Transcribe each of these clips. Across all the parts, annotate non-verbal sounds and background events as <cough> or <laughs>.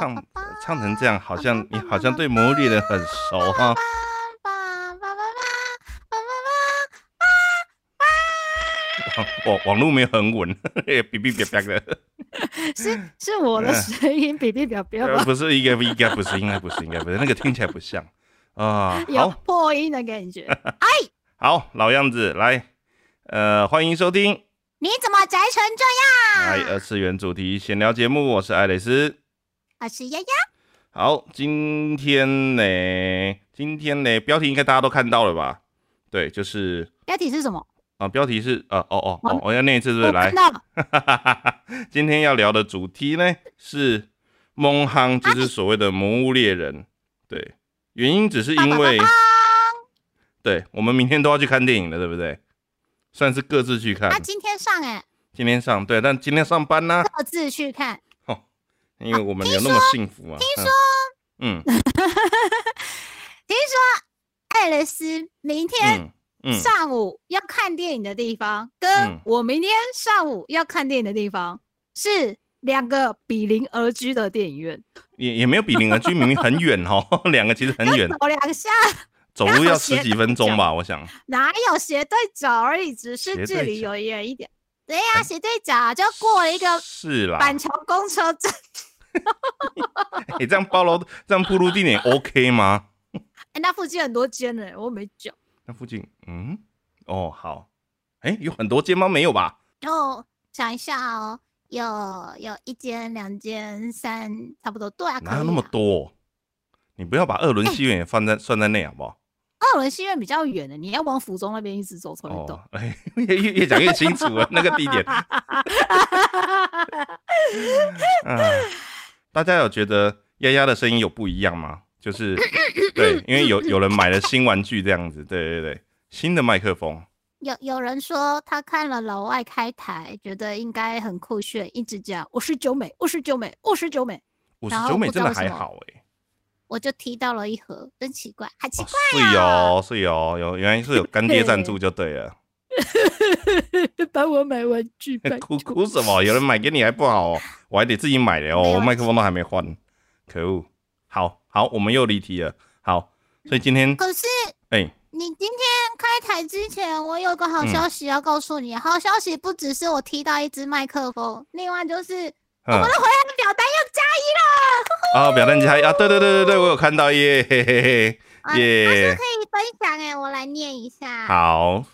唱唱成这样，好像你好像对《魔物猎人》很熟哈。网 <laughs> 网络没有很稳，<laughs> 哔哔哔哔的。<laughs> 是是我的声音哔哔哔哔吗？不是，应该应该不是，应该不是，应该不是，那个听起来不像啊。有破音的感觉。哎，好，老样子，来，呃，欢迎收听。你怎么宅成这样？来，二次元主题闲聊节目，我是艾蕾丝，我是丫丫。好，今天呢，今天呢，标题应该大家都看到了吧？对，就是标题是什么？啊，标题是呃，哦哦哦，我要念一次，是不是？来，<laughs> 今天要聊的主题呢是蒙夯，就是所谓的魔物猎人。对，原因只是因为，对我们明天都要去看电影了，对不对？算是各自去看。啊今天上哎，今天上对，但今天上班呢？各自去看。哦，因为我们有那么幸福啊。听说，嗯，<laughs> 听说爱丽丝明天。上午要看电影的地方，跟我明天上午要看电影的地方是两个比邻而居的电影院。也也没有比邻而居，明明很远哦，<laughs> 两个其实很远，走两下，走路要十几分钟吧，我想。哪有斜对角而已，只是距离有远一点。对呀，斜对角就过了一个是啦，板桥公车站。你 <laughs> 这样包楼，这样铺路地点 OK 吗？哎，<laughs> 那附近很多间呢，我没讲。那附近，嗯，哦，好，哎，有很多间吗？没有吧？哦，想一下哦，有有一间、两间、三，差不多，对啊，哪有那么多？你不要把二轮戏院也放在算在内，好不好？二轮戏院比较远的，你要往府中那边一直走才会到。哎，越越讲越清楚了，那个地点。<laughs> 大家有觉得丫丫的声音有不一样吗？就是对，因为有 <laughs> 有人买了新玩具这样子，对对对，新的麦克风。有有人说他看了老外开台，觉得应该很酷炫，一直讲五十九美，五十九美，五十九美。五十九美真的还好哎。我就提到了一盒，真奇怪，好奇怪是有是有有，原来是有干爹赞助就对了。<laughs> 帮我买玩具，<laughs> 哭哭什么？有人买给你还不好，<laughs> 我还得自己买的哦，麦克风都还没换，可恶。好。好，我们又离题了。好，所以今天可是，哎，你今天开台之前，我有个好消息要告诉你。好消息不只是我踢到一支麦克风，另外就是我们的回来表单要加一了。啊，表单加一啊！对对对对对，我有看到耶嘿嘿嘿耶。他可以分享哎，我来念一下。好，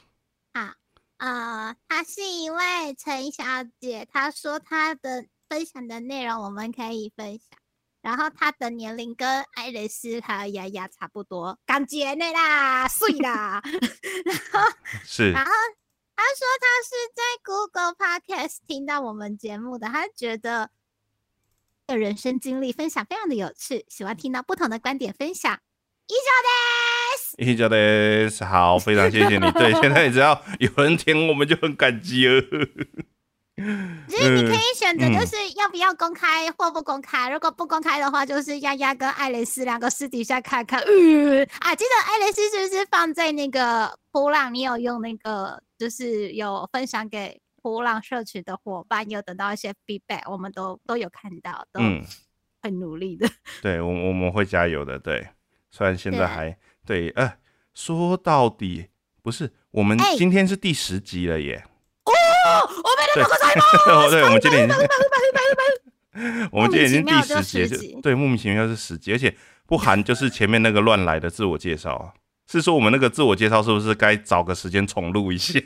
呃，她是一位陈小姐，她说她的分享的内容我们可以分享。然后她的年龄跟爱丽丝还有丫丫差不多，刚结的啦，碎啦。<laughs> 然后 <laughs> 是，然后她说她是在 Google Podcast 听到我们节目的，她觉得的人生经历分享非常的有趣，喜欢听到不同的观点分享。以上です。以上です。好，非常谢谢你。对，现在只要有人听，我们就很感激哦。<laughs> 其实你可以选择，就是要不要公开或不公开。如果不公开的话，就是丫丫跟爱蕾丝两个私底下看看。嗯啊，记得爱蕾丝是不是放在那个波浪？你有用那个，就是有分享给波浪社群的伙伴，有得到一些 feedback，我们都都有看到，都很努力的。<laughs> 对，我我们会加油的。对，虽然现在还对，呃，说到底不是，我们今天是第十集了耶。哦我们的个彩吗？对，我们今天已经，我们今天已经第十集，就对，莫名其妙是十集，而且不含就是前面那个乱来的自我介绍，是说我们那个自我介绍是不是该找个时间重录一下？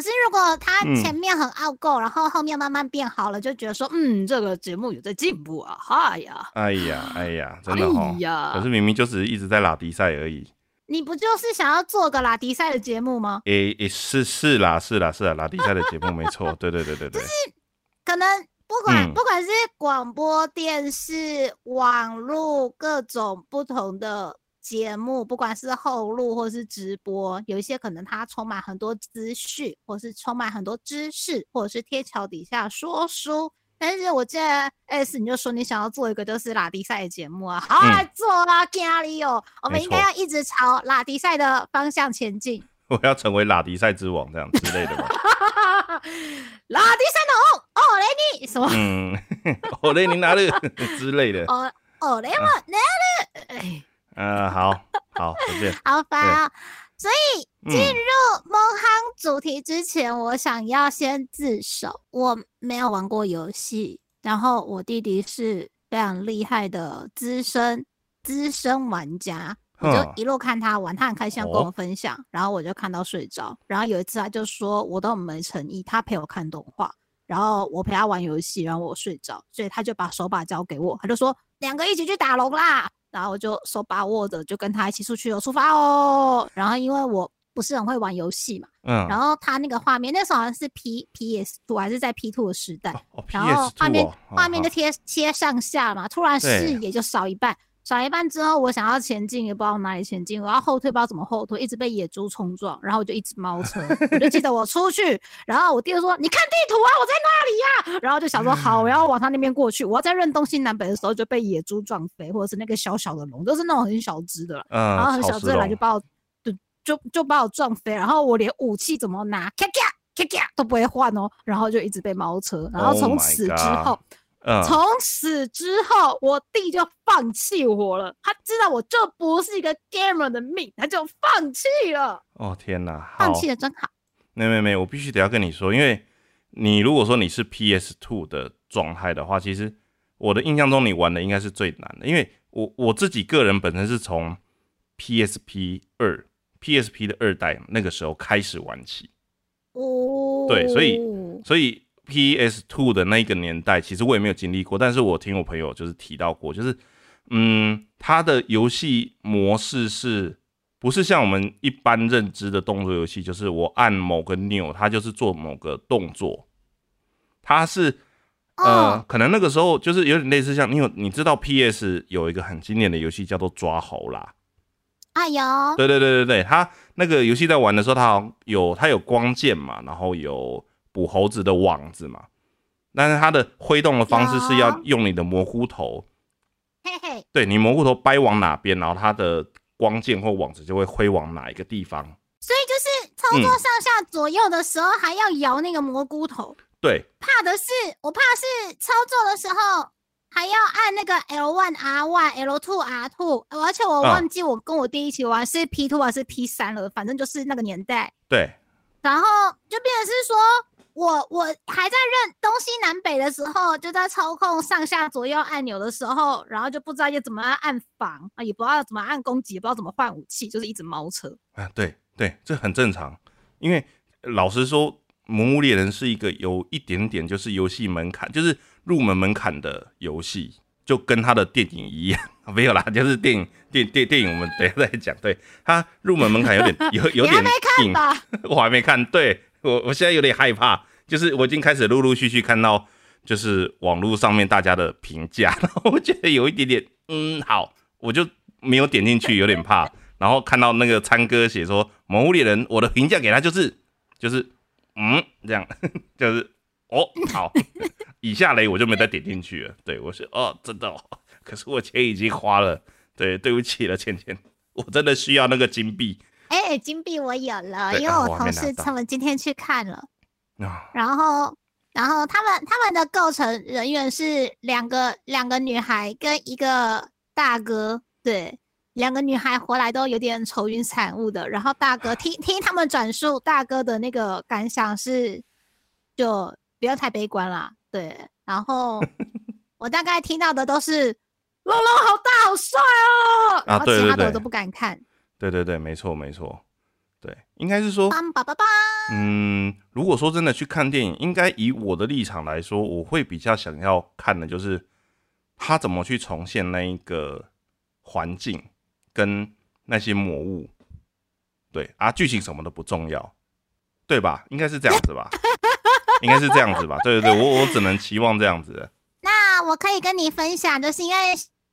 可是如果他前面很拗够，然后后面慢慢变好了，就觉得说，嗯，这个节目有在进步啊，嗨呀，哎呀，<sighs> 哎呀，真的哈，可是明明就只是一直在拉迪赛而已。你不就是想要做个拉迪赛的节目吗？诶诶，是是啦，是啦，是啦，拉迪赛的节目没错，<laughs> 对对对对对。就是可能不管不管是广播电视、网络各种不同的节目，不管是后录或是直播，有一些可能它充满很多资讯，或是充满很多知识，或者是贴桥底下说书。但是我记得 S，你就说你想要做一个就是拉迪赛的节目啊，好来做啦，加里哦，我们应该要一直朝拉迪赛的方向前进。<laughs> 我要成为拉迪赛之王这样之类的吗？<laughs> 拉蒂山农，哦雷尼什么？嗯，<laughs> 哦雷尼哪里之类的。哦哦雷我哪里？呃，好好随便。好烦啊！所以进入梦夯主题之前，我想要先自首。我没有玩过游戏，然后我弟弟是非常厉害的资深资深玩家。我就一路看他玩，他很开心跟我分享，然后我就看到睡着。然后有一次他就说我都没诚意，他陪我看动画，然后我陪他玩游戏，然后我睡着，所以他就把手把交给我，他就说两个一起去打龙啦。然后我就手把握着，就跟他一起出去，了出发哦。然后因为我不是很会玩游戏嘛，嗯，然后他那个画面那时候好像是 P P S Two 还是在 P Two 的时代，然后画面画面就贴贴上下嘛，突然视野就少一半。少一半之后，我想要前进，也不知道哪里前进。我要后退，不知道怎么后退，一直被野猪冲撞，然后我就一直猫 <laughs> 车。我就记得我出去，然后我弟说：“你看地图啊，我在那里呀。”然后就想说：“好，我要往他那边过去。”我要在认东西南北的时候就被野猪撞飞，或者是那个小小的龙，都是那种很小只的，然后很小只的来就把我就就就把我撞飞，然后我连武器怎么拿，咔咔咔咔都不会换哦，然后就一直被猫车。然后从此之后。从此之后，我弟就放弃我了。他知道我这不是一个 gamer 的命，他就放弃了。哦天哪，放弃了真好。没没没，我必须得要跟你说，因为你如果说你是 PS Two 的状态的话，其实我的印象中你玩的应该是最难的，因为我我自己个人本身是从 PSP 二 PSP 的二代那个时候开始玩起。哦，对，所以所以。P.S. Two 的那个年代，其实我也没有经历过，但是我听我朋友就是提到过，就是，嗯，它的游戏模式是不是像我们一般认知的动作游戏，就是我按某个钮，它就是做某个动作，它是，呃，可能那个时候就是有点类似像，你有你知道 P.S. 有一个很经典的游戏叫做抓猴啦，啊有，对对对对对，他那个游戏在玩的时候，它有他有光剑嘛，然后有。捕猴子的网子嘛，但是它的挥动的方式是要用你的蘑菇头，嘿嘿，对你蘑菇头掰往哪边，然后它的光剑或网子就会挥往哪一个地方。所以就是操作上下左右的时候还要摇那个蘑菇头。对，怕的是我怕是操作的时候还要按那个 L one R one L two R two，而且我忘记我跟我弟一起玩是 P two 还是 P 三了，反正就是那个年代。对，然后就变成是说。我我还在认东西南北的时候，就在操控上下左右按钮的时候，然后就不知道要怎么按防啊，也不知道怎么按攻击，也不知道怎么换武器，就是一直猫车啊。对对，这很正常，因为老实说，《魔物猎人》是一个有一点点就是游戏门槛，就是入门门槛的游戏，就跟他的电影一样，<laughs> 没有啦，就是电影电电电影，我们等下再讲。对他入门门槛有点有有点硬，<laughs> 我还没看，对。我我现在有点害怕，就是我已经开始陆陆续续看到，就是网络上面大家的评价，<laughs> 然后我觉得有一点点，嗯，好，我就没有点进去，有点怕。<laughs> 然后看到那个参哥写说《魔物猎人》，我的评价给他就是，就是，嗯，这样，<laughs> 就是哦，好，以下雷我就没再点进去了。对我是，哦，真的，哦，可是我钱已经花了，对，对不起了，倩倩，我真的需要那个金币。哎，金币我有了，因为我同事他们今天去看了，然后，然后他们他们的构成人员是两个两个女孩跟一个大哥，对，两个女孩回来都有点愁云惨雾的，然后大哥听听他们转述，大哥的那个感想是，就不要太悲观啦，对，然后 <laughs> 我大概听到的都是龙龙好大好帅哦，然后其他的我都不敢看。对对对，没错没错，对，应该是说，嗯，如果说真的去看电影，应该以我的立场来说，我会比较想要看的就是他怎么去重现那一个环境跟那些魔物，对啊，剧情什么的不重要，对吧？应该是这样子吧，应该是这样子吧，对对对，我我只能期望这样子。那我可以跟你分享，就是因为。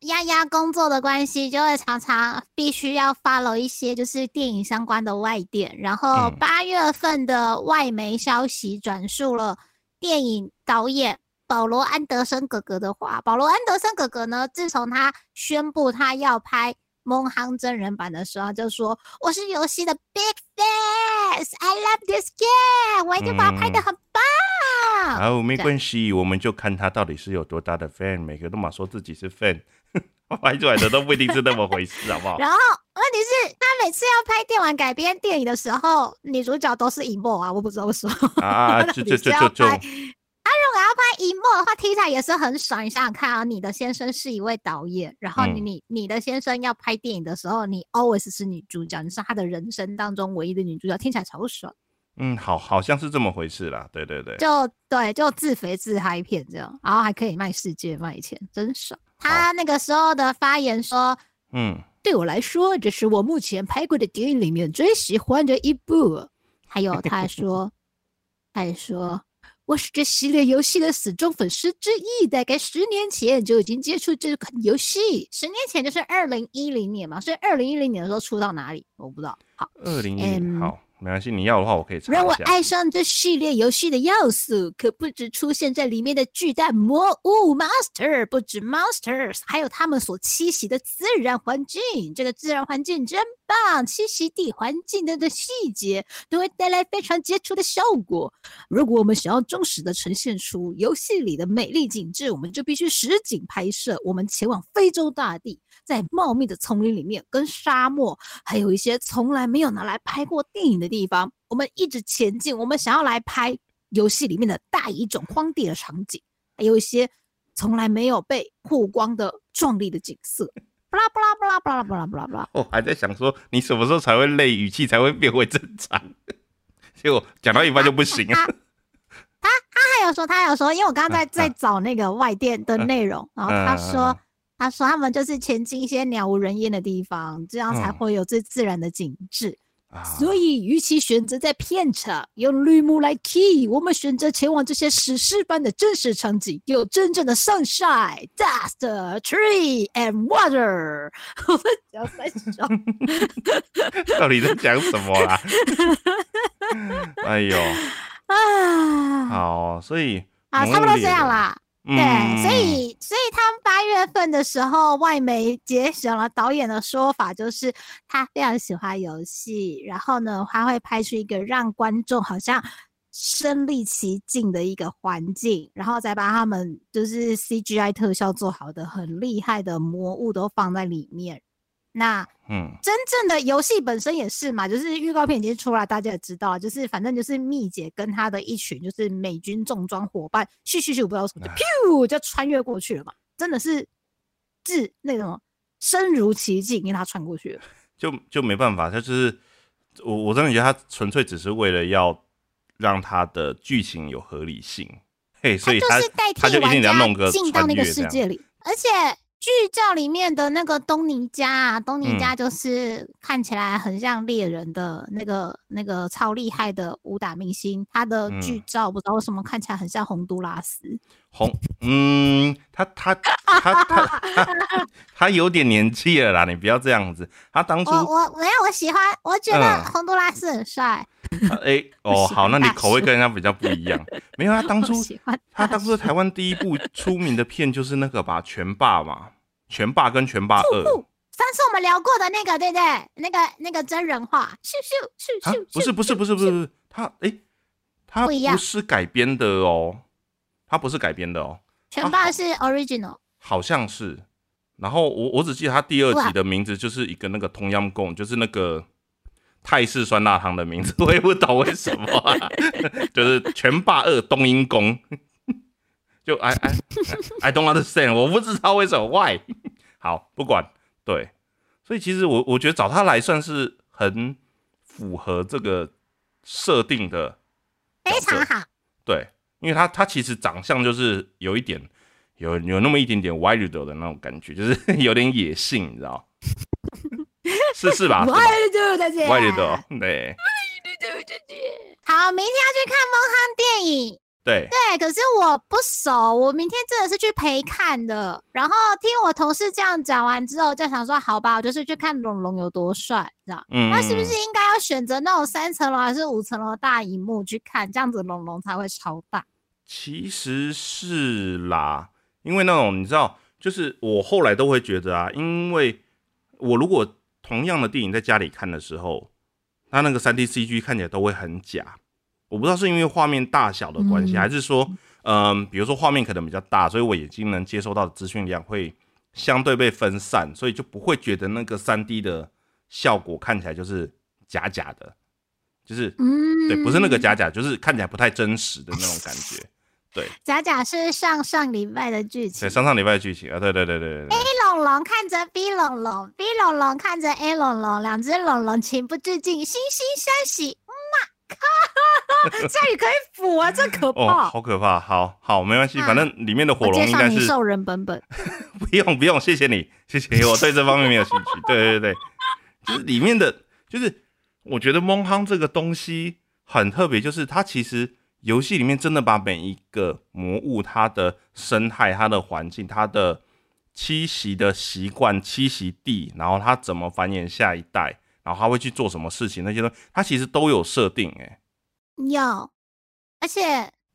丫丫工作的关系，就会常常必须要 follow 一些就是电影相关的外电。然后八月份的外媒消息转述了电影导演保罗安德森哥哥的话。保罗安德森哥哥呢，自从他宣布他要拍《梦航真人版的时候，就说我是游戏的 big fans，I love this game，我一定把它拍的很棒。好，没关系，我们就看他到底是有多大的 fan，每个都嘛说自己是 fan，<laughs> 拍出来的都不一定是那么回事，好不好？<laughs> 然后问题是，他每次要拍电玩改编电影的时候，女主角都是一幕啊，我不知道为什么 <laughs> 啊，就就就就就。他如果要拍一幕的话，题材也是很爽。你想想看啊，你的先生是一位导演，然后你你你的先生要拍电影的时候，你 always 是女主角，你是他的人生当中唯一的女主角，听起来超爽。嗯，好，好像是这么回事啦。对对对，就对，就自肥自嗨片这样，然后还可以卖世界卖钱，真爽。他那个时候的发言说：“嗯，对我来说，这是我目前拍过的电影里面最喜欢的一部。”还有他说，他 <laughs> 还说。我是这系列游戏的死忠粉丝之一，大概十年前就已经接触这款游戏。十年前就是二零一零年嘛，所以二零一零年的时候出到哪里，我不知道。好，二零一零好。没关系，你要的话我可以查让我爱上这系列游戏的要素，可不止出现在里面的巨大魔物 monster，不止 monsters，还有他们所栖息的自然环境。这个自然环境真棒，栖息地环境的的细节都会带来非常杰出的效果。如果我们想要忠实的呈现出游戏里的美丽景致，我们就必须实景拍摄。我们前往非洲大地。在茂密的丛林里面，跟沙漠，还有一些从来没有拿来拍过电影的地方，我们一直前进。我们想要来拍游戏里面的大一种荒地的场景，还有一些从来没有被曝光的壮丽的景色。巴拉巴拉巴拉巴拉巴拉巴拉巴拉。我还在想说，你什么时候才会累，语气才会变回正常？<laughs> 结果讲到一半就不行啊。他他还有说，他还有说，因为我刚刚在在找那个外电的内容，然后他说。他说：“他们就是前进一些鸟无人烟的地方，这样才会有最自然的景致。所以，与其选择在片场用绿幕来 key，我们选择前往这些史诗般的真实场景，有真正的 sunshine、dust、tree and water。我们讲三小，<laughs> 到底在讲什么啦？<laughs> 哎呦，啊，好，所以啊，差不多这样啦。”对，所以所以他们八月份的时候，外媒节选了导演的说法，就是他非常喜欢游戏，然后呢，他会拍出一个让观众好像身临其境的一个环境，然后再把他们就是 CGI 特效做好的很厉害的魔物都放在里面。那嗯，真正的游戏本身也是嘛，就是预告片已经出来，大家也知道，就是反正就是蜜姐跟她的一群就是美军重装伙伴，咻咻咻，不知道什么就噗就穿越过去了嘛，真的是是那种身如其境，因为他穿过去了，<laughs> 就就没办法，他就是我我真的觉得他纯粹只是为了要让他的剧情有合理性，嘿，所以他他就一定要弄个进到那个世界里，而且。剧照里面的那个东尼加啊，东尼加就是看起来很像猎人的那个那个超厉害的武打明星，他的剧照不知道为什么看起来很像洪都拉斯。洪，嗯，他他他他 <laughs> 他有点年纪了啦，你不要这样子。他当初我我没有，我喜欢，我觉得洪都拉斯很帅。<laughs> 哎，哦，好，那你口味跟人家比较不一样。没有，他当初 <laughs> 他当初台湾第一部出名的片就是那个吧，《拳霸》嘛，《拳霸》跟《拳霸二》。上次我们聊过的那个，对不对？那个那个真人化，咻咻咻咻。不是不是不是不是，他哎，他不是改编的哦。他不是改编的哦，拳霸是 original，好像是。然后我我只记得他第二集的名字就是一个那个同样贡，就是那个泰式酸辣汤的名字，我也不懂为什么，<laughs> 就是拳霸二冬阴功，就 I I I don't understand，我不知道为什么 why。好，不管对，所以其实我我觉得找他来算是很符合这个设定的，非常好，对。因为他他其实长相就是有一点有有那么一点点 wild 的那种感觉，就是 <laughs> 有点野性，你知道？是是吧？wild 的姐，wild 对。好，明天要去看梦汉电影。对对，可是我不熟，我明天真的是去陪看的。然后听我同事这样讲完之后，就想说，好吧，我就是去看龙龙有多帅，知道？嗯。那是不是应该要选择那种三层楼还是五层楼的大荧幕去看，这样子龙龙才会超大？其实是啦，因为那种你知道，就是我后来都会觉得啊，因为我如果同样的电影在家里看的时候，它那个三 D CG 看起来都会很假。我不知道是因为画面大小的关系，还是说，嗯，比如说画面可能比较大，所以我眼睛能接收到的资讯量会相对被分散，所以就不会觉得那个三 D 的效果看起来就是假假的，就是，嗯，对，不是那个假假，就是看起来不太真实的那种感觉。对，假假是上上礼拜的剧情，对，上上礼拜的剧情啊，对对对对对。A 龙龙看着 B 龙龙，B 龙龙看着 A 龙龙，两只龙龙情不自禁，惺惺相惜。哈，<laughs> 这也可以腐啊，这可怕，好可怕。好好，没关系，反正里面的火龙应该是兽人本本。<laughs> 不用不用，谢谢你，谢谢你，我对这方面没有兴趣。<laughs> 对对对，就是里面的，就是我觉得蒙夯这个东西很特别，就是它其实游戏里面真的把每一个魔物它的生态、它的环境、它的栖息的习惯、栖息地，然后它怎么繁衍下一代。然后他会去做什么事情？那些东西他其实都有设定，哎，有，而且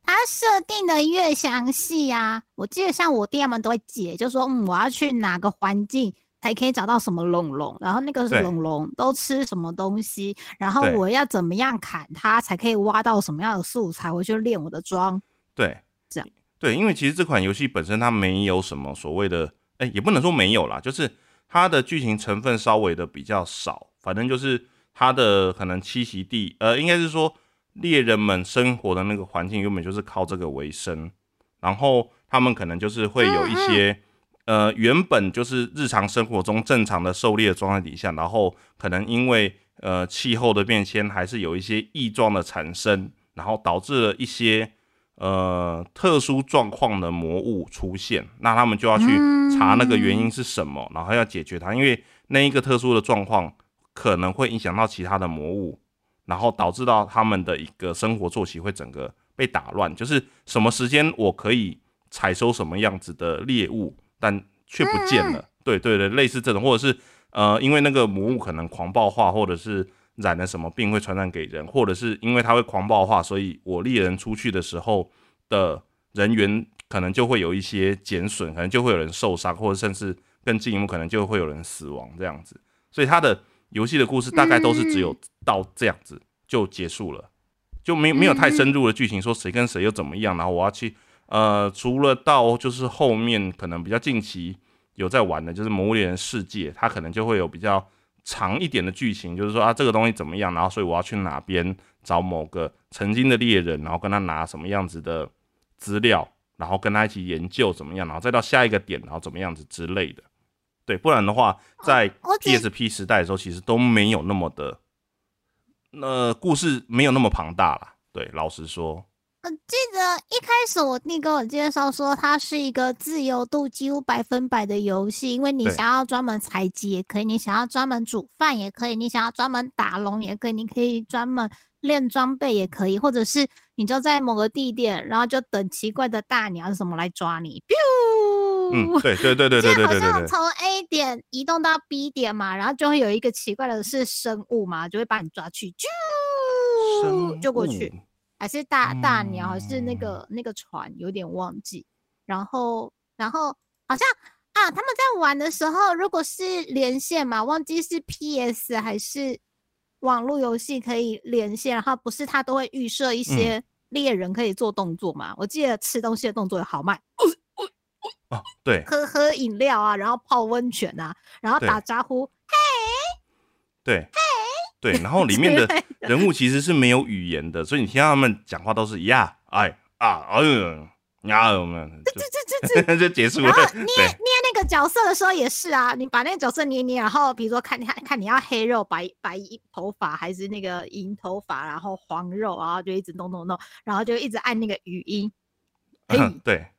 他设定的越详细啊，我记得像我弟他们都会解，就说嗯，我要去哪个环境才可以找到什么龙龙，然后那个龙龙都吃什么东西，然后我要怎么样砍它才可以挖到什么样的素材，我就练我的装。对，这样对，因为其实这款游戏本身它没有什么所谓的，哎，也不能说没有啦，就是它的剧情成分稍微的比较少。反正就是它的可能栖息地，呃，应该是说猎人们生活的那个环境原本就是靠这个为生，然后他们可能就是会有一些，呃，原本就是日常生活中正常的狩猎状态底下，然后可能因为呃气候的变迁，还是有一些异状的产生，然后导致了一些呃特殊状况的魔物出现，那他们就要去查那个原因是什么，然后要解决它，因为那一个特殊的状况。可能会影响到其他的魔物，然后导致到他们的一个生活作息会整个被打乱。就是什么时间我可以采收什么样子的猎物，但却不见了。对对对，类似这种，或者是呃，因为那个魔物可能狂暴化，或者是染了什么病会传染给人，或者是因为它会狂暴化，所以我猎人出去的时候的人员可能就会有一些减损，可能就会有人受伤，或者甚至更进一步，可能就会有人死亡这样子。所以它的。游戏的故事大概都是只有到这样子就结束了，就没没有太深入的剧情，说谁跟谁又怎么样，然后我要去呃，除了到就是后面可能比较近期有在玩的，就是《魔物猎人世界》，它可能就会有比较长一点的剧情，就是说啊这个东西怎么样，然后所以我要去哪边找某个曾经的猎人，然后跟他拿什么样子的资料，然后跟他一起研究怎么样，然后再到下一个点，然后怎么样子之类的。对，不然的话，在 PSP 时代的时候，其实都没有那么的，那故事没有那么庞大了。对，老实说，我记得一开始我弟跟我介绍说，它是一个自由度几乎百分百的游戏，因为你想要专门采集也可以，你想要专门煮饭也可以，你想要专门打龙也可以，你可以专门练装备也可以，或者是你就在某个地点，然后就等奇怪的大鸟什么来抓你。嗯，<laughs> 对对对对对对对对。从 A 点移动到 B 点嘛，然后就会有一个奇怪的是生物嘛，就会把你抓去，啾就过去，还是大大鸟，还是那个那个船，有点忘记。然后然后好像啊，他们在玩的时候，如果是连线嘛，忘记是 PS 还是网络游戏可以连线，然后不是他都会预设一些猎人可以做动作嘛？我记得吃东西的动作也好慢。哦，对，喝喝饮料啊，然后泡温泉啊，然后打招呼，嘿，对，嘿，对，然后 <laughs> 里面的人物其实是没有语言的，所以你听到他们讲话都是呀，哎啊，哎呦，呀，我们这这这这就结束了。然后捏捏那个角色的时候也是啊，你把那个角色捏捏，然后比如说看看看你要黑肉白白头发还是那个银头发，然后黄肉，然后就一直弄弄弄，然后就一直按那个语音，嗯对，呀。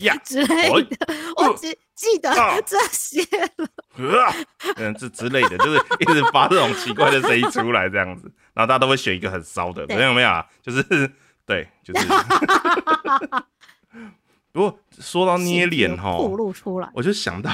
呀 <laughs> 之类的，我只记得这些了。<laughs> 嗯，这之类的，就是一直发这种奇怪的声音出来，这样子，然后大家都会选一个很骚的，没有没有啊？就是对，就是。不过说到捏脸哈，暴露出来，我就想到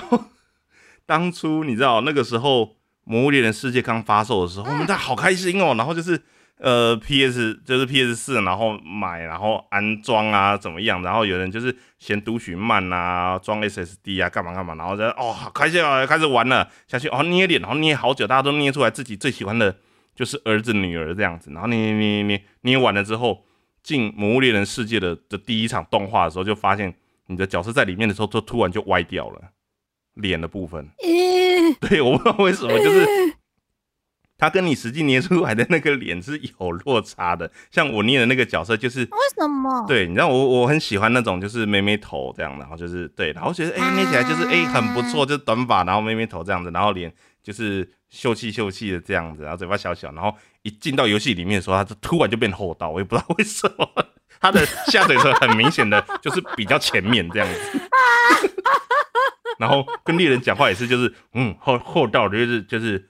当初你知道那个时候《魔物猎人世界》刚发售的时候，我们家好开心哦，然后就是。呃，PS 就是 PS 四，然后买，然后安装啊，怎么样？然后有人就是嫌读取慢啊，装 SSD 啊，干嘛干嘛，然后就哦，开始开始玩了下去，哦，捏脸，然后捏好久，大家都捏出来自己最喜欢的就是儿子女儿这样子，然后捏捏捏捏完了之后，进《魔物猎人世界》的的第一场动画的时候，就发现你的角色在里面的时候，就突然就歪掉了脸的部分。对，我不知道为什么，就是。他跟你实际捏出来的那个脸是有落差的，像我捏的那个角色就是为什么？对，你知道我我很喜欢那种就是妹妹头这样，然后就是对，然后觉得哎捏起来就是哎很不错，就是短发，然后妹妹头这样子，然后脸就是秀气秀气的这样子，然后嘴巴小小，然后一进到游戏里面的时候，他就突然就变厚道，我也不知道为什么，<laughs> 他的下嘴唇很明显的就是比较前面这样子，<laughs> 然后跟猎人讲话也是就是嗯厚厚道的，就是就是。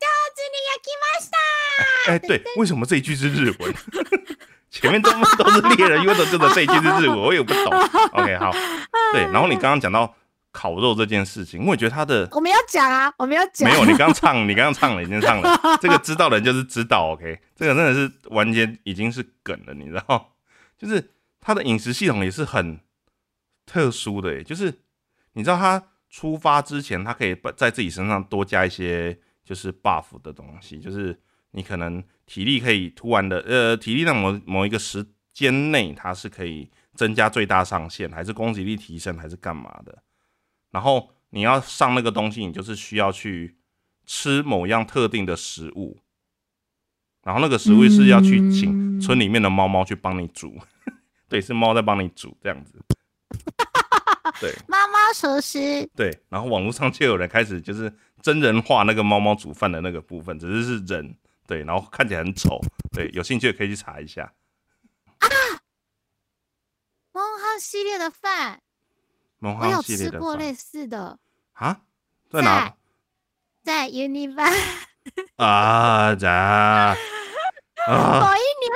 也来ました。哎，对，为什么这一句是日文？<laughs> 前面都都是猎人，因为都真的这一句是日文，我也不懂。OK，好，对。然后你刚刚讲到烤肉这件事情，我也觉得他的我们要讲啊，我们要讲。没有，你刚唱，你刚刚唱了，已经唱了。<laughs> 这个知道的人就是知道。OK，这个真的是完全已经是梗了，你知道？<laughs> 就是他的饮食系统也是很特殊的，就是你知道他出发之前，他可以在自己身上多加一些。 就是 buff 的东西，就是你可能体力可以突然的，呃，体力在某某一个时间内，它是可以增加最大上限，还是攻击力提升，还是干嘛的？然后你要上那个东西，你就是需要去吃某样特定的食物，然后那个食物是要去请村里面的猫猫去帮你煮，<laughs> 对，是猫在帮你煮这样子。<laughs> 对，猫猫厨师。对，然后网络上就有人开始就是。真人化那个猫猫煮饭的那个部分，只是是人对，然后看起来很丑，对，有兴趣可以去查一下。啊，猫汉系列的饭，猫汉系列的饭，我有吃过类似的啊，在哪？在 Unive 啊，在啊，某一年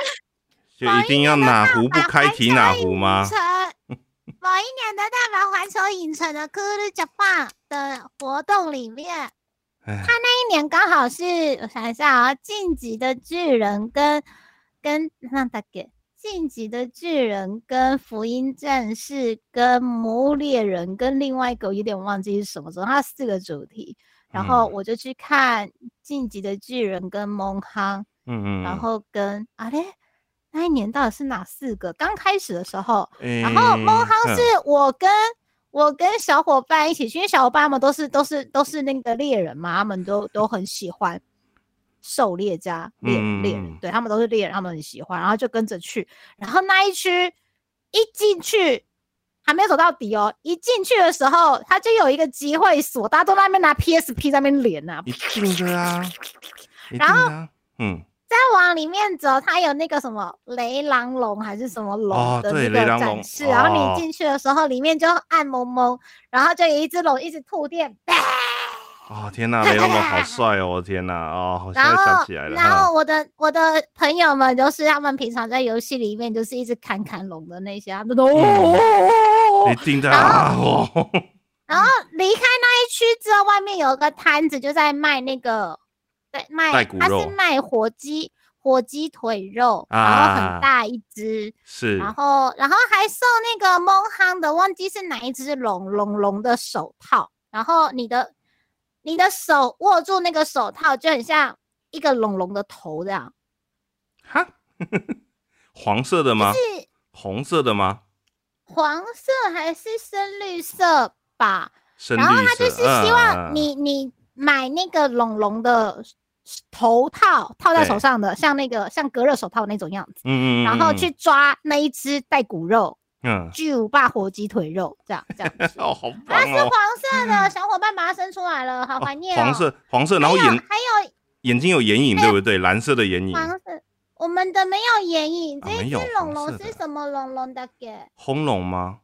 就一定要哪壶不开提哪壶吗？某一年的大阪环球影城的 Cool Japan 的活动里面。他那一年刚好是我想一下啊，《晋级的巨人》跟跟那大概晋级的巨人》跟《福音战士》跟《魔物猎人》跟另外一个有点忘记是什么，时候他四个主题，然后我就去看《晋级的巨人》跟《蒙康》，嗯嗯，然后跟啊嘞，那一年到底是哪四个？刚开始的时候，然后《蒙康》是我跟。我跟小伙伴一起去，因为小伙伴们都是都是都是那个猎人嘛，他们都都很喜欢狩猎家猎猎人，对他们都是猎人，他们很喜欢，然后就跟着去。然后那一区一进去还没有走到底哦，一进去的时候他就有一个机会锁，大家都在那边拿 PSP 在那边连呐，一定的啊。然后嗯。再往里面走，它有那个什么雷狼龙还是什么龙的那个展示，然后你进去的时候，里面就暗蒙蒙，然后就有一只龙一直吐电。哦天哪，雷狼龙好帅哦！我天哪，哦，现在想起来了。然后我的我的朋友们就是他们平常在游戏里面就是一直砍砍龙的那些，他们都你听到哦。<laughs> 然后离开那一区之后，外面有一个摊子就在卖那个。卖它是卖火鸡火鸡腿肉，然后很大一只，是，然后然后还送那个蒙夯的，忘记是哪一只龙龙龙的手套，然后你的你的手握住那个手套，就很像一个龙龙的头这样。哈，<laughs> 黄色的吗？是红色的吗？黄色还是深绿色吧？深绿色。然后他就是希望你你买那个龙龙的。头套套在手上的，像那个像隔热手套那种样子，嗯嗯，然后去抓那一只带骨肉，嗯，巨无霸火鸡腿肉，这样这样，<laughs> 哦，好棒哦，它是黄色的，小伙伴把它伸出来了，好怀念，黄色黄色，然后眼还有眼睛有眼影，对不对？蓝色的眼影，黄色，我们们的没有眼影，这一只龙龙是什么龙龙的？给红龙吗？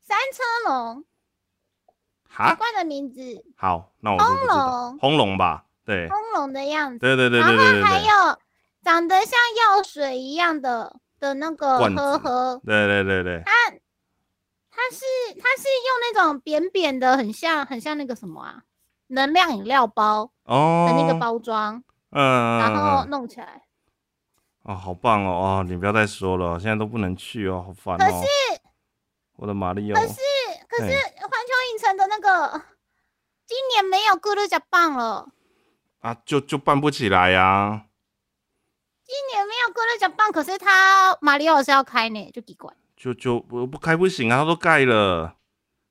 三车龙。奇怪的名字。好，那我轰龙，轰龙吧，对，轰龙的样子。对对对对对然后还有长得像药水一样的的那个盒盒。对对对对。它它是它是用那种扁扁的，很像很像那个什么啊，能量饮料包哦的那个包装。嗯。然后弄起来。哦，好棒哦！哦，你不要再说了，现在都不能去哦，好烦哦。可是我的玛丽奥。可是可是环球影城的那个今年没有咕噜加棒了。啊，就就办不起来呀。今年没有咕噜加棒，可是他马里奥是要开呢，就奇怪。就就不不开不行啊，他都盖了，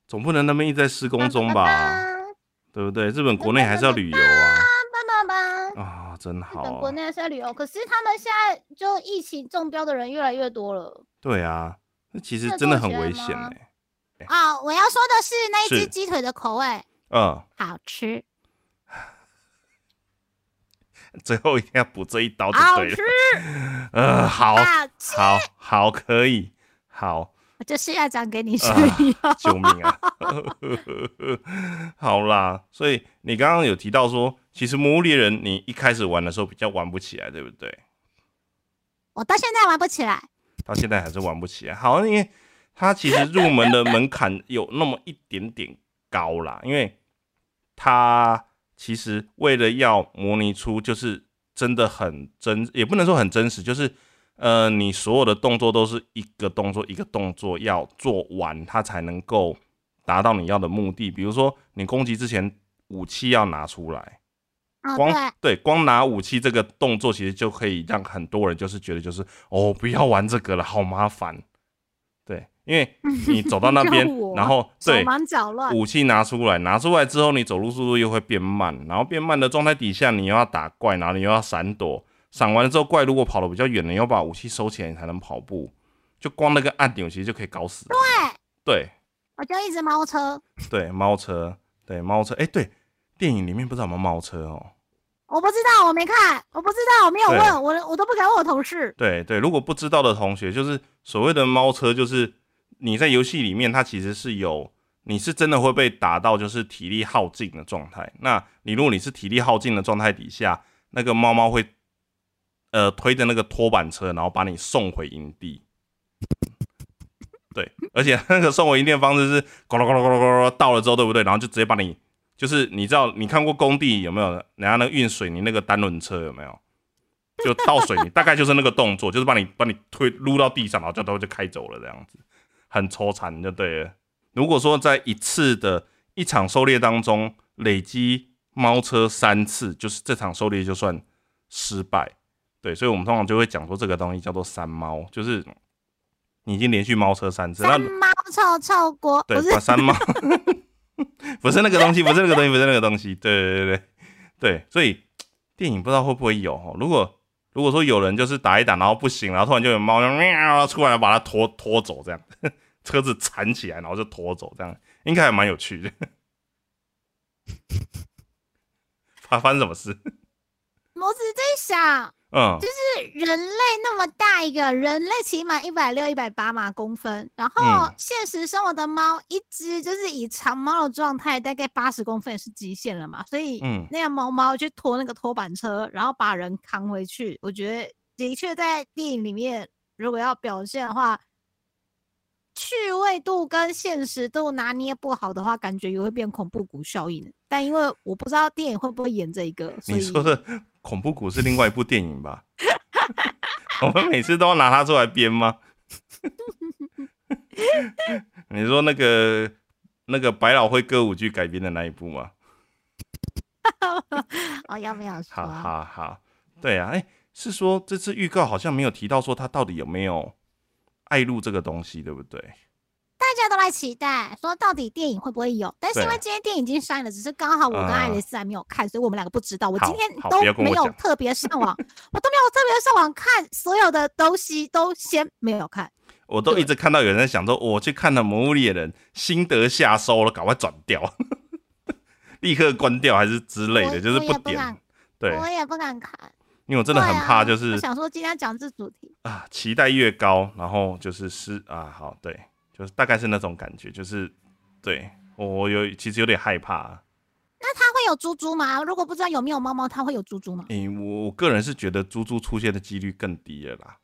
总不能那边一直在施工中吧？对不对？日本国内还是要旅游啊。爸爸爸啊，真好。日本国内还是要旅游，可是他们现在就疫情中标的人越来越多了。对啊，那其实真的很危险哎。啊，我要说的是那一只鸡腿的口味，嗯，好吃。<laughs> 最后一定要补这一刀就对了。好吃。<laughs> 呃，好，好，好，可以。好，我就是要讲给你吃。<laughs> 救命啊！好啦，所以你刚刚有提到说，其实《魔物猎人》你一开始玩的时候比较玩不起来，对不对？我到现在玩不起来，到现在还是玩不起来。好，因为它其实入门的门槛有那么一点点高啦，因为它其实为了要模拟出就是真的很真，也不能说很真实，就是。呃，你所有的动作都是一个动作一个动作要做完，它才能够达到你要的目的。比如说，你攻击之前武器要拿出来，光对光拿武器这个动作，其实就可以让很多人就是觉得就是哦，不要玩这个了，好麻烦。对，因为你走到那 <laughs> 边，然后对武器拿出来，拿出来之后，你走路速度又会变慢，然后变慢的状态底下，你又要打怪，然后你又要闪躲。闪完了之后，怪如果跑得比较远，你要把武器收起来，你才能跑步。就光那个按钮，其实就可以搞死。对对，我就一只猫车。对，猫车，对猫车。哎，对，电影里面不知道有没有猫车哦。我不知道，我没看，我不知道，我没有问我，我都不敢问我同事。对对，如果不知道的同学，就是所谓的猫车，就是你在游戏里面，它其实是有，你是真的会被打到，就是体力耗尽的状态。那你如果你是体力耗尽的状态底下，那个猫猫会。呃，推着那个拖板车，然后把你送回营地。对，而且那个送回营地的方式是咕噜咕噜咕噜咕噜，到了之后，对不对？然后就直接把你，就是你知道，你看过工地有没有？人家那个运水泥那个单轮车有没有？就倒水泥，大概就是那个动作，就是把你把你推撸到地上，然后就都就开走了这样子，很抽残就对了。如果说在一次的一场狩猎当中累积猫车三次，就是这场狩猎就算失败。对，所以我们通常就会讲说这个东西叫做三猫，就是你已经连续猫车三次。三猫臭臭锅，对，把三猫，<laughs> 不是那个东西，不是那个东西，不是那个东西。对对对对对，所以电影不知道会不会有哦。如果如果说有人就是打一打，然后不行，然后突然就有猫喵出来把它拖拖走，这样车子缠起来，然后就拖走，这样应该还蛮有趣的。发 <laughs> 发生什么事？我只是在想。嗯，就是人类那么大一个，人类起码一百六、一百八嘛公分，然后现实生活的猫一只就是以长猫的状态，大概八十公分是极限了嘛，所以嗯，那样猫猫去拖那个拖板车，然后把人扛回去，我觉得的确在电影里面，如果要表现的话，趣味度跟现实度拿捏不好的话，感觉也会变恐怖谷效应。但因为我不知道电影会不会演这一个，你说的。恐怖谷是另外一部电影吧？<laughs> 我们每次都要拿它出来编吗？<laughs> 你说那个那个百老汇歌舞剧改编的那一部吗？<laughs> 哦，要不要说？好好好，对啊，哎，是说这次预告好像没有提到说他到底有没有爱路这个东西，对不对？大家都来期待，说到底电影会不会有？但是因为今天电影已经上映了，只是刚好我跟爱丽丝还没有看，所以我们两个不知道。我今天都没有特别上网，<laughs> 我都没有特别上网看所有的东西，都先没有看。我都一直看到有人在想说，我去看了《魔物猎人》，心得下收了，赶快转掉，<laughs> 立刻关掉还是之类的，就是不点。对，我也不敢看。因为我真的很怕，就是想说今天讲这主题啊，期待越高，然后就是失啊，好对，就是大概是那种感觉，就是对我有其实有点害怕。那它会有猪猪吗？如果不知道有没有猫猫，它会有猪猪吗？诶，我我个人是觉得猪猪出现的几率更低了啦。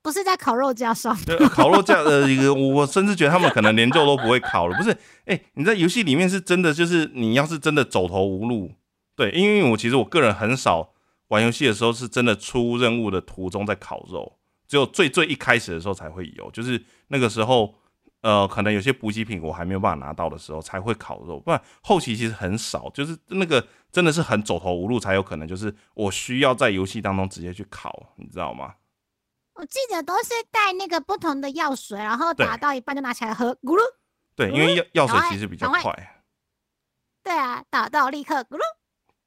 不是在烤肉架上，烤肉架呃，一个我甚至觉得他们可能连肉都不会烤了。不是，哎，你在游戏里面是真的，就是你要是真的走投无路，对，因为我其实我个人很少玩游戏的时候是真的出任务的途中在烤肉，只有最最一开始的时候才会有，就是那个时候，呃，可能有些补给品我还没有办法拿到的时候才会烤肉，不然后期其实很少，就是那个真的是很走投无路才有可能，就是我需要在游戏当中直接去烤，你知道吗？我记得都是带那个不同的药水，然后打到一半就拿起来喝，咕噜。对，因为药药水其实比较快。对啊，打到立刻咕噜。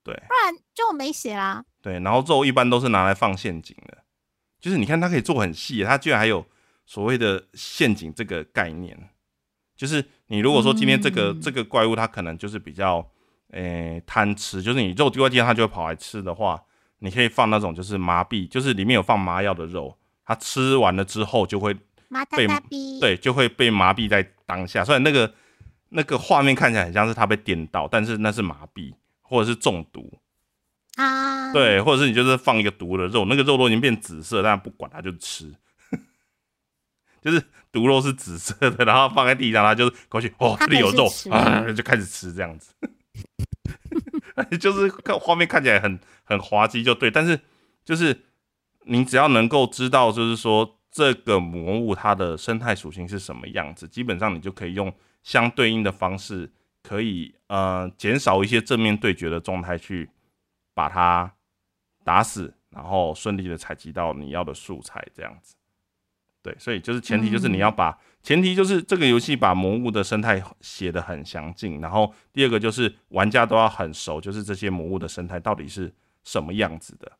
对，不然就没血啦。对，然后肉一般都是拿来放陷阱的，就是你看它可以做很细，它居然还有所谓的陷阱这个概念。就是你如果说今天这个这个怪物它可能就是比较诶贪吃，就是你肉丢在地上它就会跑来吃的话，你可以放那种就是麻痹，就是里面有放麻药的肉。它吃完了之后就会被对，就会被麻痹在当下。虽然那个那个画面看起来很像是它被电到，但是那是麻痹或者是中毒啊。对，或者是你就是放一个毒的肉，那个肉都已经变紫色，但不管它就吃，<laughs> 就是毒肉是紫色的，然后放在地上，它就是过去哦，这里有肉啊，就开始吃这样子。<laughs> 就是看画面看起来很很滑稽，就对，但是就是。你只要能够知道，就是说这个魔物它的生态属性是什么样子，基本上你就可以用相对应的方式，可以呃减少一些正面对决的状态去把它打死，然后顺利的采集到你要的素材，这样子。对，所以就是前提就是你要把前提就是这个游戏把魔物的生态写的很详尽，然后第二个就是玩家都要很熟，就是这些魔物的生态到底是什么样子的。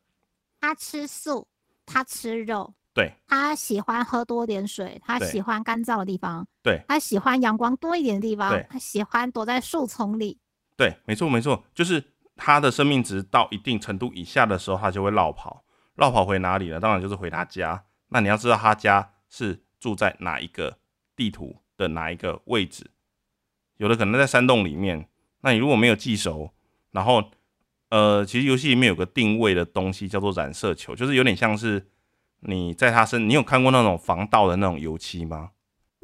它吃素。他吃肉，对，他喜欢喝多点水，他喜欢干燥的地方，对，他喜欢阳光多一点的地方，他喜欢躲在树丛里，对，没错没错，就是他的生命值到一定程度以下的时候，他就会绕跑，绕跑回哪里呢？当然就是回他家。那你要知道他家是住在哪一个地图的哪一个位置，有的可能在山洞里面，那你如果没有记熟，然后。呃，其实游戏里面有个定位的东西叫做染色球，就是有点像是你在他身，你有看过那种防盗的那种油漆吗？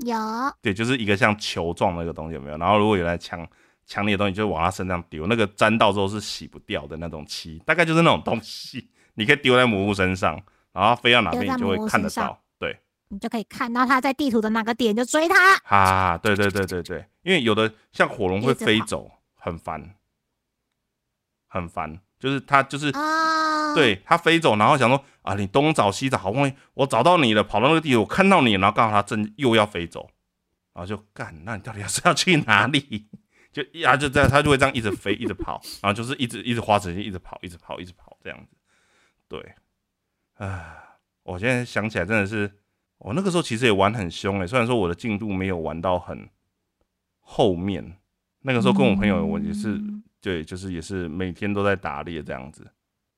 有。对，就是一个像球状的一个东西，有没有？然后如果有来抢抢你的东西，就往他身上丢，那个沾到之后是洗不掉的那种漆，大概就是那种东西，<laughs> 你可以丢在魔物身上，然后飞到哪边你就会看得到，对，你就可以看到他在地图的哪个点就追他。啊，对对对对对，因为有的像火龙会飞走，很烦。很烦，就是他就是对他飞走，然后想说啊，你东找西找，好不容易我找到你了，跑到那个地图，我看到你，然后刚好他正又要飞走，然后就干，那你到底 <laughs> 是要去哪里？就呀，就这样，他就会这样一直飞，一直跑，然后就是一直一直花时间，一直跑，一直跑，一直跑这样子。对，啊，我现在想起来真的是，我那个时候其实也玩很凶诶，虽然说我的进度没有玩到很后面，那个时候跟我朋友我也是。对，就是也是每天都在打猎这样子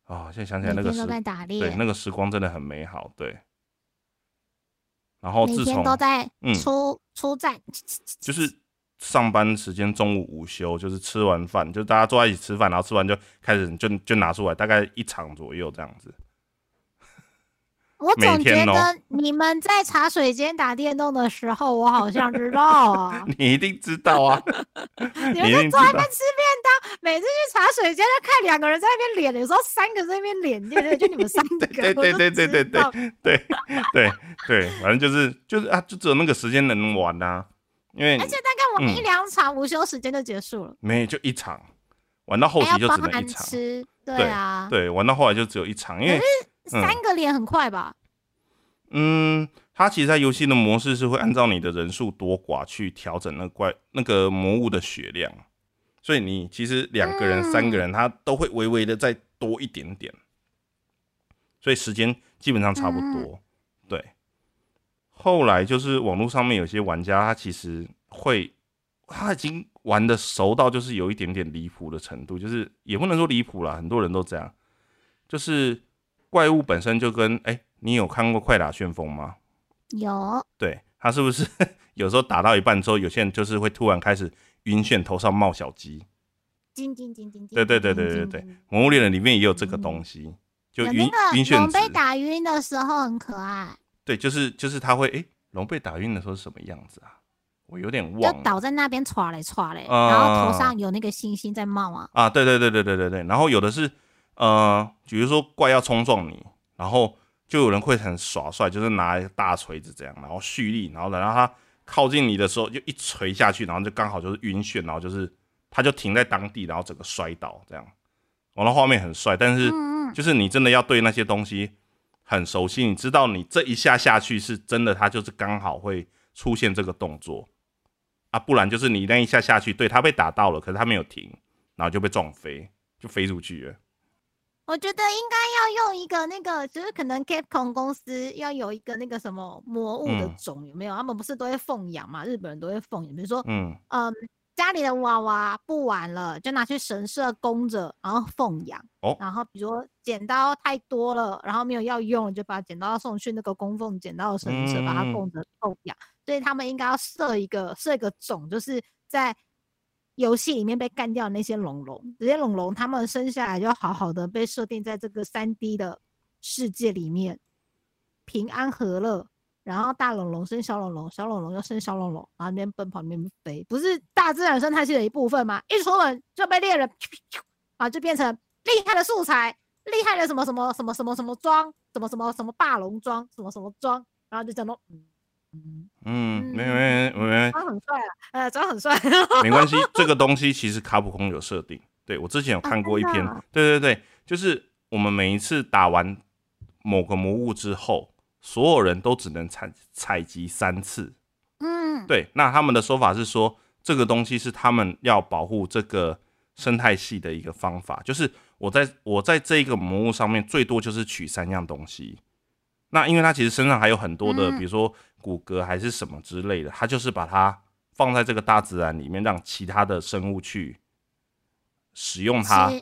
啊！现在想起来那个时，对那个时光真的很美好。对，然后自从都在出出战，就是上班时间中午午休，就是吃完饭就大家坐在一起吃饭，然后吃完就开始就就拿出来，大概一场左右这样子。我总觉得你们在茶水间打电动的时候，我好像知道啊。<laughs> 你一定知道啊！<laughs> 你们在坐那边吃便当，每次去茶水间就看两个人在那边脸，有时候三个在那边脸，对对，就你们三个。对对对对对对对对对，反正就是就是啊，就只有那个时间能玩呐。因为而且大概我们一两场午休时间就结束了。没，就一场，玩到后期就只能一场。对啊，对，玩到后来就只有一场，因为。三个连很快吧？嗯，它其实，在游戏的模式是会按照你的人数多寡去调整那怪那个魔物的血量，所以你其实两个人、三个人，它都会微微的再多一点点，所以时间基本上差不多。对，后来就是网络上面有些玩家，他其实会他已经玩的熟到就是有一点点离谱的程度，就是也不能说离谱啦，很多人都这样，就是。怪物本身就跟哎，你有看过快打旋风吗？有。对，他是不是 <laughs> 有时候打到一半之后，有些人就是会突然开始晕眩，头上冒小鸡。金金金金对对对对对对，魔物猎人里面也有这个东西，就晕晕眩。龙被打晕的时候很可爱。对，就是就是他会哎，龙被打晕的时候是什么样子啊？我有点忘了。就倒在那边歘嘞歘嘞，然后头上有那个星星在冒啊。啊，对对对对对对对，然后有的是呃，比如说怪要冲撞你，然后就有人会很耍帅，就是拿一个大锤子这样，然后蓄力，然后等到他靠近你的时候就一锤下去，然后就刚好就是晕眩，然后就是他就停在当地，然后整个摔倒这样。完了画面很帅，但是就是你真的要对那些东西很熟悉，你知道你这一下下去是真的，他就是刚好会出现这个动作。啊，不然就是你那一下下去，对他被打到了，可是他没有停，然后就被撞飞，就飞出去了。我觉得应该要用一个那个，就是可能 Capcom 公司要有一个那个什么魔物的种，有没有？他们不是都会奉养嘛？日本人都会奉养，比如说，嗯嗯，家里的娃娃不玩了，就拿去神社供着，然后奉养。哦。然后比如说剪刀太多了，然后没有要用，就把剪刀送去那个供奉剪刀的神社，把它供着奉养。所以他们应该要设一个设一个种，就是在游戏里面被干掉的那些龙龙，这些龙龙他们生下来就好好的被设定在这个三 D 的世界里面，平安和乐。然后大龙龙生小龙龙，小龙龙又生小龙龙，然后那边奔跑那边飞，不是大自然生态系的一部分吗？一出门就被猎人，啊，就变成厉害的素材，厉害的什么什么什么什么什么装，什么什么什么霸龙装，什么什么装，然后就讲到。嗯，没没没，他很帅啊，呃，长很帅。没关系，<laughs> 这个东西其实卡普空有设定。对我之前有看过一篇，对对对，就是我们每一次打完某个魔物之后，所有人都只能采采集三次。嗯，对。那他们的说法是说，这个东西是他们要保护这个生态系的一个方法，就是我在我在这一个魔物上面最多就是取三样东西。那因为它其实身上还有很多的，比如说骨骼还是什么之类的，它就是把它放在这个大自然里面，让其他的生物去使用它。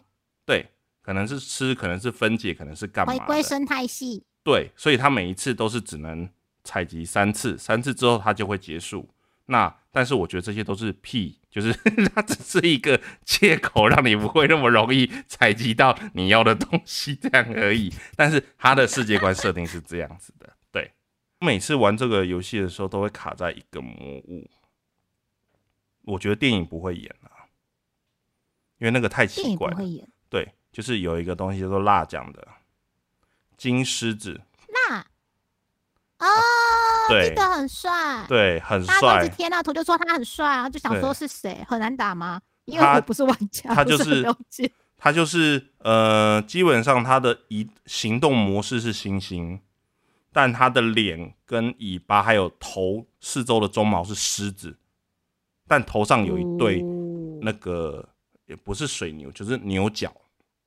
对，可能是吃，可能是分解，可能是干嘛？回归生态系。对，所以他每一次都是只能采集三次，三次之后它就会结束。那但是我觉得这些都是屁，就是 <laughs> 它只是一个借口，让你不会那么容易采集到你要的东西这样而已。但是它的世界观设定是这样子的，对。每次玩这个游戏的时候都会卡在一个魔物，我觉得电影不会演啊，因为那个太奇怪。了。对，就是有一个东西叫做辣酱的金狮子。那。哦。记得很帅，对，很帅。天呐，图就说他很帅啊，就想说是谁，很难打吗？因为我不是玩家，他就是。他就是呃，基本上他的移行动模式是星星，但他的脸跟尾巴还有头四周的鬃毛是狮子，但头上有一对那个也不是水牛，就是牛角，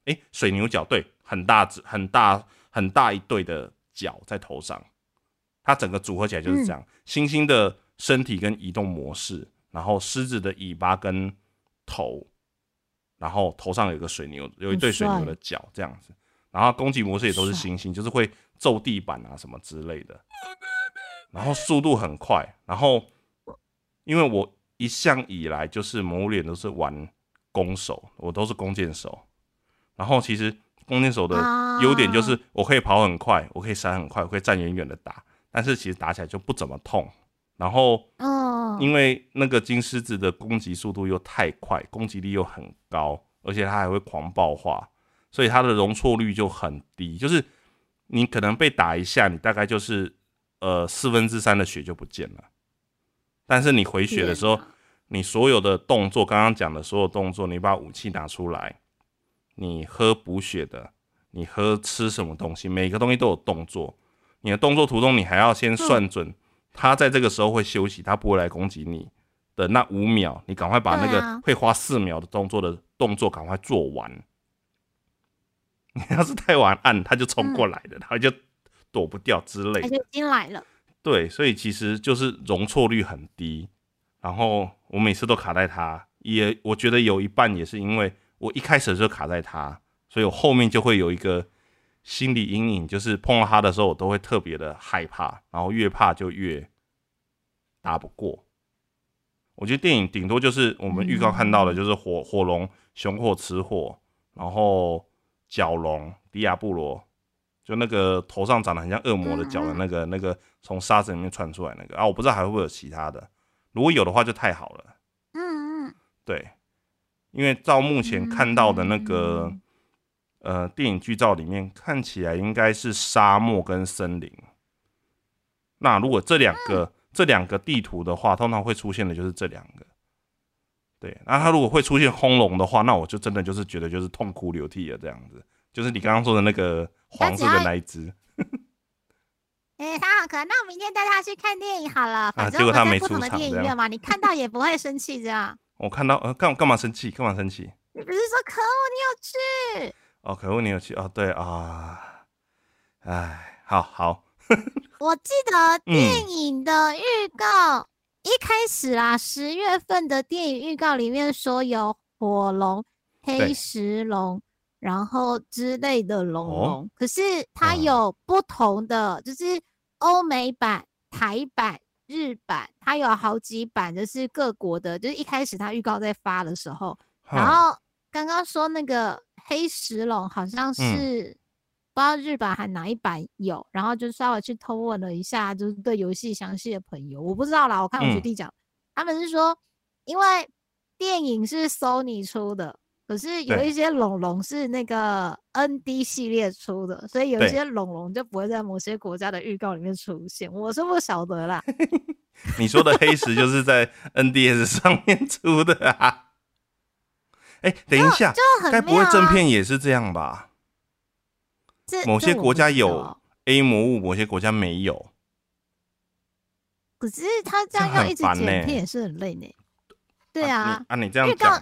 哎，水牛角，对，很大只，很大很大一对的角在头上。它整个组合起来就是这样：猩猩的身体跟移动模式，然后狮子的尾巴跟头，然后头上有个水牛，有一对水牛的脚这样子。然后攻击模式也都是猩猩，就是会揍地板啊什么之类的。然后速度很快。然后因为我一向以来就是魔物脸都是玩弓手，我都是弓箭手。然后其实弓箭手的优点就是我可以跑很快，我可以闪很快，我可以站远远的打。但是其实打起来就不怎么痛，然后，嗯，因为那个金狮子的攻击速度又太快，攻击力又很高，而且它还会狂暴化，所以它的容错率就很低。就是你可能被打一下，你大概就是呃四分之三的血就不见了。但是你回血的时候，你所有的动作，刚刚讲的所有动作，你把武器拿出来，你喝补血的，你喝吃什么东西，每个东西都有动作。你的动作途中，你还要先算准，他在这个时候会休息，他不会来攻击你的那五秒，你赶快把那个会花四秒的动作的动作赶快做完。你要是太晚按，他就冲过来的，他就躲不掉之类的。他就进来了。对，所以其实就是容错率很低，然后我每次都卡在他，也我觉得有一半也是因为我一开始就卡在他，所以我后面就会有一个。心理阴影，就是碰到他的时候，我都会特别的害怕，然后越怕就越打不过。我觉得电影顶多就是我们预告看到的，就是火火龙、熊火、雌火，然后角龙、迪亚布罗，就那个头上长得很像恶魔的角的那个，那个从沙子里面窜出来那个啊，我不知道还会不会有其他的，如果有的话就太好了。嗯嗯，对，因为照目前看到的那个呃电影剧照里面，看起来应该是沙漠跟森林。那如果这两个。这两个地图的话，通常会出现的就是这两个。对，那它如果会出现轰隆的话，那我就真的就是觉得就是痛哭流涕了这样子。就是你刚刚说的那个黄色的那一只。哎，<laughs> 他好可爱，那我明天带他去看电影好了。啊，结果他没出场。电影院嘛，你看到也不会生气这样。我看到呃，干干嘛生气？干嘛生气？你不是说可恶你有去？哦，可恶你有去哦，对啊。哎，好好。<laughs> 我记得电影的预告一开始啦，十月份的电影预告里面说有火龙、黑石龙，然后之类的龙龙。可是它有不同的，就是欧美版、台版、日版，它有好几版，就是各国的。就是一开始它预告在发的时候，然后刚刚说那个黑石龙好像是。不知道日版还哪一版有，然后就稍微去偷问了一下，就是对游戏详细的朋友，我不知道啦。我看我学弟讲，他们是说，因为电影是 Sony 出的，可是有一些龙龙是那个 ND 系列出的，所以有一些龙龙就不会在某些国家的预告里面出现。我是不晓得啦。<laughs> 你说的黑石就是在 NDS 上面出的啊？哎，等一下，该不会正片也是这样吧？某些国家有 A 魔物，某些国家没有。可是他这样要一直剪片也是很累呢。对啊，啊你这样预告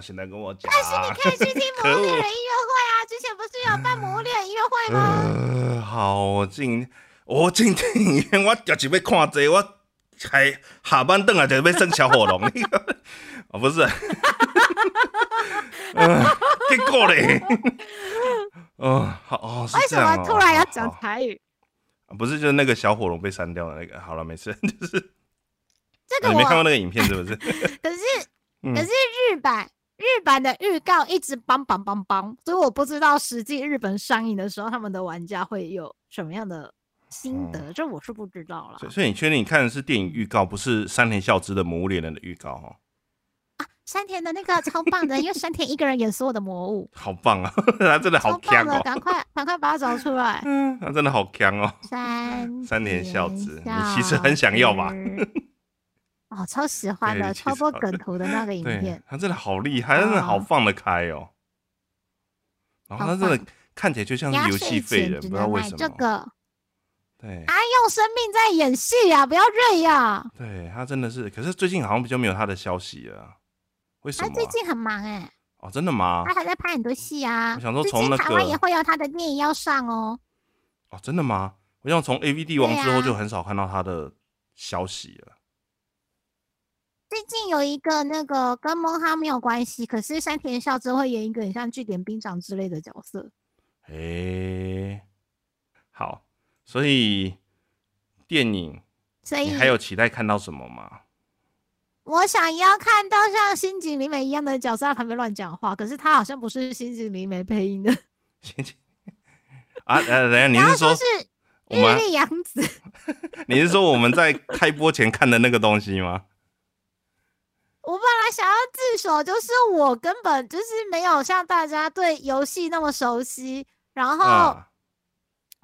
现在跟我讲？但是你可以去听 <laughs>《魔猎人》音乐会啊，之前不是有办《魔猎人》音乐会吗？呃，好，我进我进电影院，我就是要看这，我还下班等啊，就是要生小火龙。<laughs> 哦，不是，<laughs> 结果嘞。哦，好哦，为什么突然要讲台语？不是，就是那个小火龙被删掉的那个。好了，没事，就是这个。你没看过那个影片是不是？可是，可是日版日版的预告一直梆梆梆梆，所以我不知道实际日本上映的时候，他们的玩家会有什么样的心得，这我是不知道了。所以你确定你看的是电影预告，不是山田孝之的《魔物猎人》的预告哈？山田的那个超棒的，因为山田一个人演所有的魔物，<laughs> 好棒啊！<laughs> 他真的好强哦！赶快赶快把他找出来！嗯，他真的好强哦！山山田孝之，你其实很想要吧？哦，超喜欢的，超多梗图的那个影片，他真的好厉害，真的好放得开哦。然后他真的看起来就像是游戏废人，不知道为什么。这个，对，他用生命在演戏呀，不要瑞呀。对他真的是，可是最近好像比较没有他的消息了。为什么他最近很忙哎，哦，真的吗？他还在拍很多戏啊。我想说，从那个台湾也会有他的电影要上哦。哦，真的吗？我想从 A V 帝王之后就很少看到他的消息了。最近有一个那个跟蒙哈没有关系，可是山田孝之会演一个很像据点兵长之类的角色。哎，好，所以电影，所以你还有期待看到什么吗？我想要看到像新井里美一样的角色在旁边乱讲话，可是他好像不是新井里美配音的。<laughs> 新井啊，呃，等下你是说是玉立阳子？<laughs> 你是说我们在开播前看的那个东西吗？我本来想要自首，就是我根本就是没有像大家对游戏那么熟悉，然后。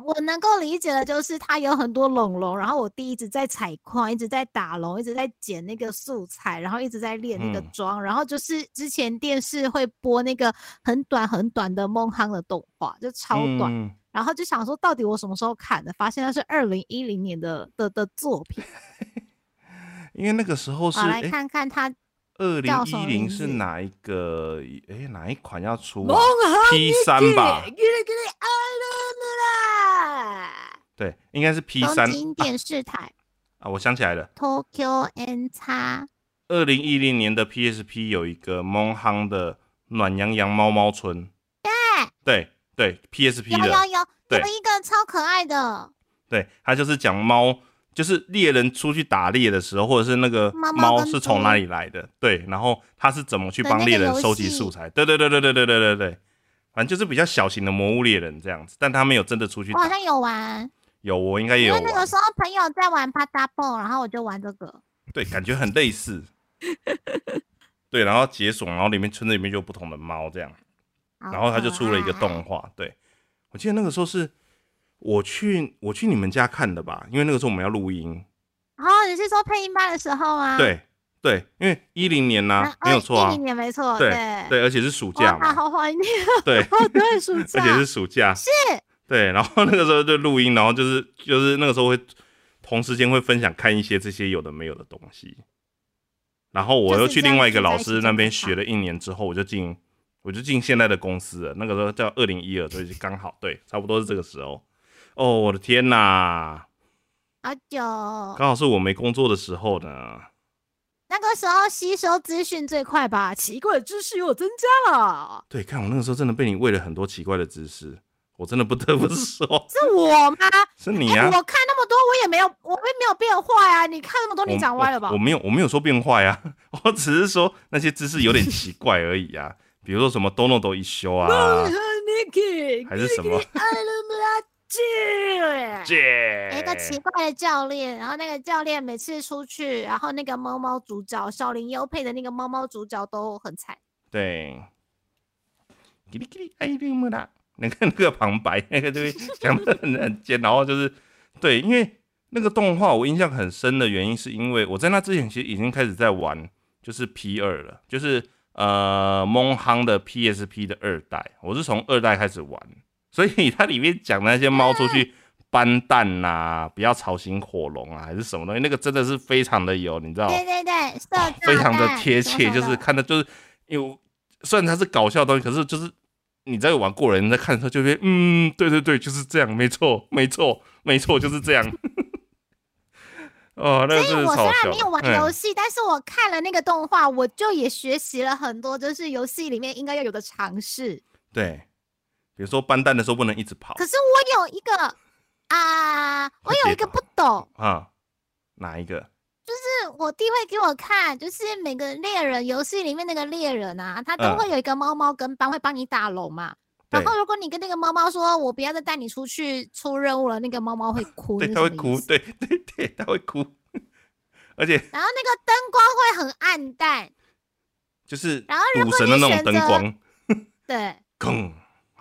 我能够理解的就是它有很多龙龙，然后我弟一直在采矿，一直在打龙，一直在捡那个素材，然后一直在练那个妆，然后就是之前电视会播那个很短很短的梦夯的动画，就超短，然后就想说到底我什么时候看的，发现它是二零一零年的的的作品。<laughs> 因为那个时候是来看看它二零一零是哪一个？哎，哪一款要出？P 三吧。对，应该是 P 三。东京电视台啊，我想起来了，Tokyo N 叉。二零一零年的 PSP 有一个蒙夯的暖洋洋猫猫村。对对对，PSP 的有有有，有一个超可爱的。对，它就是讲猫，就是猎人出去打猎的时候，或者是那个猫是从哪里来的，对，然后他是怎么去帮猎人收集素材。对对对对对对对对对，反正就是比较小型的魔物猎人这样子，但他没有真的出去。我好像有玩。有，我应该也有。因为那个时候朋友在玩 p a t a 然后我就玩这个。对，感觉很类似。<laughs> 对，然后解锁，然后里面村子里面就有不同的猫这样，然后他就出了一个动画。对，我记得那个时候是我去我去你们家看的吧，因为那个时候我们要录音。哦，你是说配音班的时候吗？对对，因为一零年呢，没有错啊，一零年没错。对对，而且是暑假嘛，好怀念。对 <laughs> 对，暑假，而且是暑假。是。对，然后那个时候就录音，然后就是就是那个时候会同时间会分享看一些这些有的没有的东西，然后我又去另外一个老师那边学了一年之后，我就进我就进现在的公司了。那个时候叫二零一二，所以刚好对，差不多是这个时候。哦，我的天哪，好久，刚好是我没工作的时候呢。那个时候吸收资讯最快吧，奇怪的知识又增加了。对，看我那个时候真的被你喂了很多奇怪的知识。我真的不得不 <laughs> 说，是我吗？是你啊！我看那么多，我也没有，我也没有变坏啊！你看那么多，你长歪了吧？我没有，我没有说变坏啊，我只是说那些知识有点奇怪而已啊。比如说什么 Dono 都一休啊，还是什么？一个奇怪的教练，然后那个教练每次出去，然后那个猫猫主角小林优配的那个猫猫主角都很惨。对。那个那个旁白，那个就会讲的很很尖，然后就是对，因为那个动画我印象很深的原因，是因为我在那之前其实已经开始在玩，就是 P 二了，就是呃蒙夯的 PSP 的二代，我是从二代开始玩，所以它里面讲那些猫出去搬蛋呐，不要吵醒火龙啊，还是什么东西，那个真的是非常的有，你知道对对对，非常的贴切，就是看的就是有，虽然它是搞笑的东西，可是就是。你在玩过人，在看的时候就会，嗯，对对对，就是这样，没错，<laughs> 没错，没错，就是这样。<laughs> 哦，那所以我虽然没有玩游戏，但是我看了那个动画，我就也学习了很多，就是游戏里面应该要有的尝试。对，比如说搬蛋的时候不能一直跑。可是我有一个啊，我有一个不懂啊，哪一个？就是我弟会给我看，就是每个猎人游戏里面那个猎人啊，他都会有一个猫猫跟帮，会帮你打龙嘛。然后如果你跟那个猫猫说，我不要再带你出去出任务了，那个猫猫会哭。对，它会哭。对对对，它会哭。而且，然后那个灯光会很暗淡，就是然后如神的那种灯光。对。<laughs> 砰！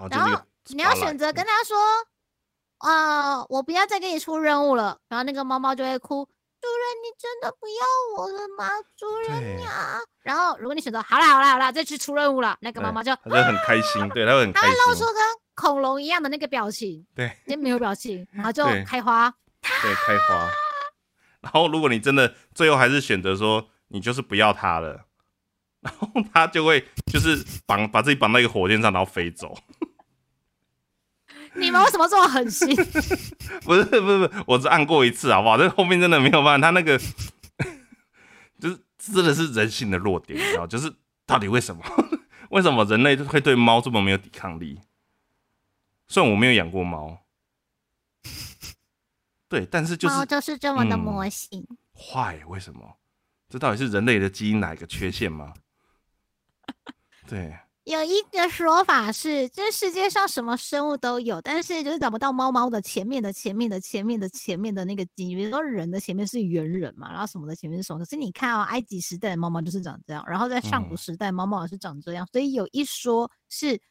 然后你要选择跟他说，啊，我不要再给你出任务了。然后那个猫猫就会哭。主人，你真的不要我了吗？主人呀！然后，如果你选择好啦，好啦，好啦，再去出任务了，那个猫猫就他就很开心，对他会很开心，他露出跟恐龙一样的那个表情，对，就没有表情，然后 <laughs> 就开花，对，开花。然后，如果你真的最后还是选择说你就是不要它了，<laughs> 然后它就会就是绑把自己绑到一个火箭上，然后飞走。你们为什么这么狠心？<laughs> 不是不是不是，我只按过一次好不好？这后面真的没有办法，他那个 <laughs> 就是真的是人性的弱点，你知道？就是到底为什么？<laughs> 为什么人类会对猫这么没有抵抗力？虽然我没有养过猫，对，但是就是猫就是这么的魔性。坏？为什么？这到底是人类的基因哪一个缺陷吗？对。有一个说法是，这世界上什么生物都有，但是就是找不到猫猫的前面的前面的前面的前面的那个基因。比如说人的前面是猿人嘛，然后什么的前面是什么？可是你看哦，埃及时代的猫猫就是长这样，然后在上古时代猫猫也是长这样。所以有一说是，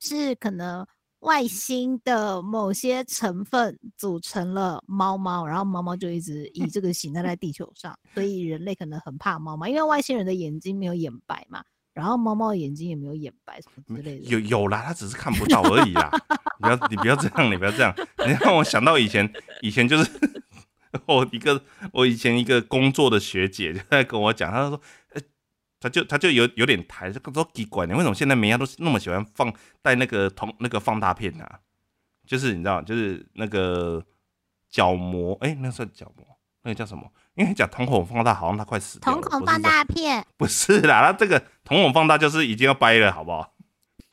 是可能外星的某些成分组成了猫猫，然后猫猫就一直以这个形态在地球上。所以人类可能很怕猫猫，因为外星人的眼睛没有眼白嘛。然后猫猫的眼睛也没有眼白什么之类的。有 <laughs> 有啦，它只是看不到而已啦。不要你不要这样，你不要这样，你让我想到以前以前就是 <laughs> 我一个我以前一个工作的学姐就在跟我讲，她说，呃，她就她就有有点抬，这个都奇怪，你为什么现在每样都是那么喜欢放带那个同那个放大片啊？就是你知道，就是那个角膜，哎，那算角膜，那个叫什么？因为讲瞳孔放大，好像他快死了。瞳孔放大片 <laughs> 不是啦，他这个瞳孔放大就是已经要掰了，好不好？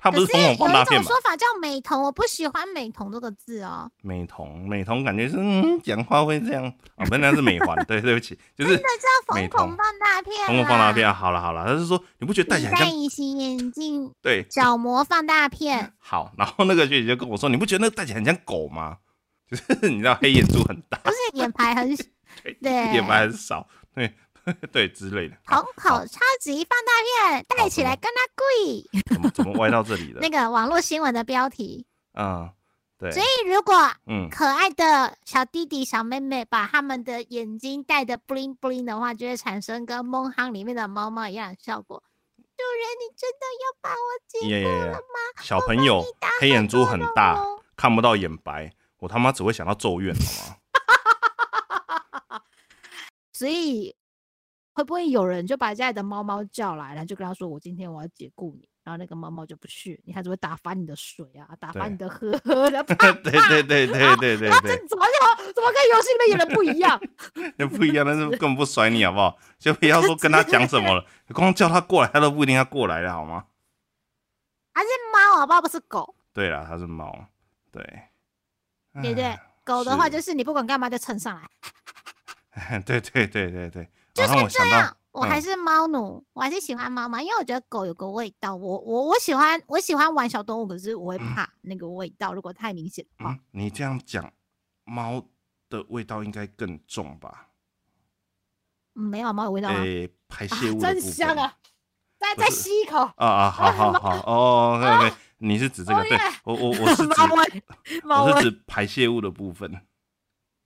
他不是瞳孔放大片有一种说法叫美瞳，我不喜欢美瞳这个字哦。美瞳，美瞳感觉是嗯讲话会这样哦，不那是美环，对，对不起，就是真的叫瞳孔放大片。瞳孔放大片，好了好了，他是说你不觉得戴起来像隐形眼镜？对，角膜放大片。<laughs> 好，然后那个学姐就跟我说，你不觉得那个戴起来很像狗吗？<laughs> 就是你知道黑眼珠很大，不是眼排很对，眼排很少，对。<laughs> 对之类的，瞳孔超级放大片戴起来跟他贵，怎么怎么歪到这里了？<laughs> 那个网络新闻的标题，嗯，对。所以如果嗯可爱的小弟弟小妹妹把他们的眼睛戴的 bling bling 的话，就会产生跟梦航里面的猫猫一样的效果。主人，你真的要把我接过了吗？小朋友黑眼珠很大，看不到眼白，我他妈只会想到咒怨，好吗？所以。会不会有人就把家里的猫猫叫来，然后就跟他说：“我今天我要解雇你。”然后那个猫猫就不去，你还只会打翻你的水啊，打翻你的喝 <laughs> 喝的。对对对对对对对。这怎么就怎么跟游戏里面演的不一样？<laughs> 那不一样，但是根本不甩你好不好？就不要说跟他 <laughs> 讲什么了，光叫他过来，他都不一定要过来的好吗？还是猫好不好？不是狗。对了，它是猫。对。对对，狗的话就是你不管干嘛就蹭上来。对对对对对。就是这样，我还是猫奴，我还是喜欢猫嘛，因为我觉得狗有个味道，我我我喜欢我喜欢玩小动物，可是我会怕那个味道，如果太明显的话。你这样讲，猫的味道应该更重吧？没有猫有味道吗？排泄物真香啊！再再吸一口啊啊！<laughs> 好好好哦 OK，你是指这个？对我我我 <laughs> 是指我是指排泄物的部分。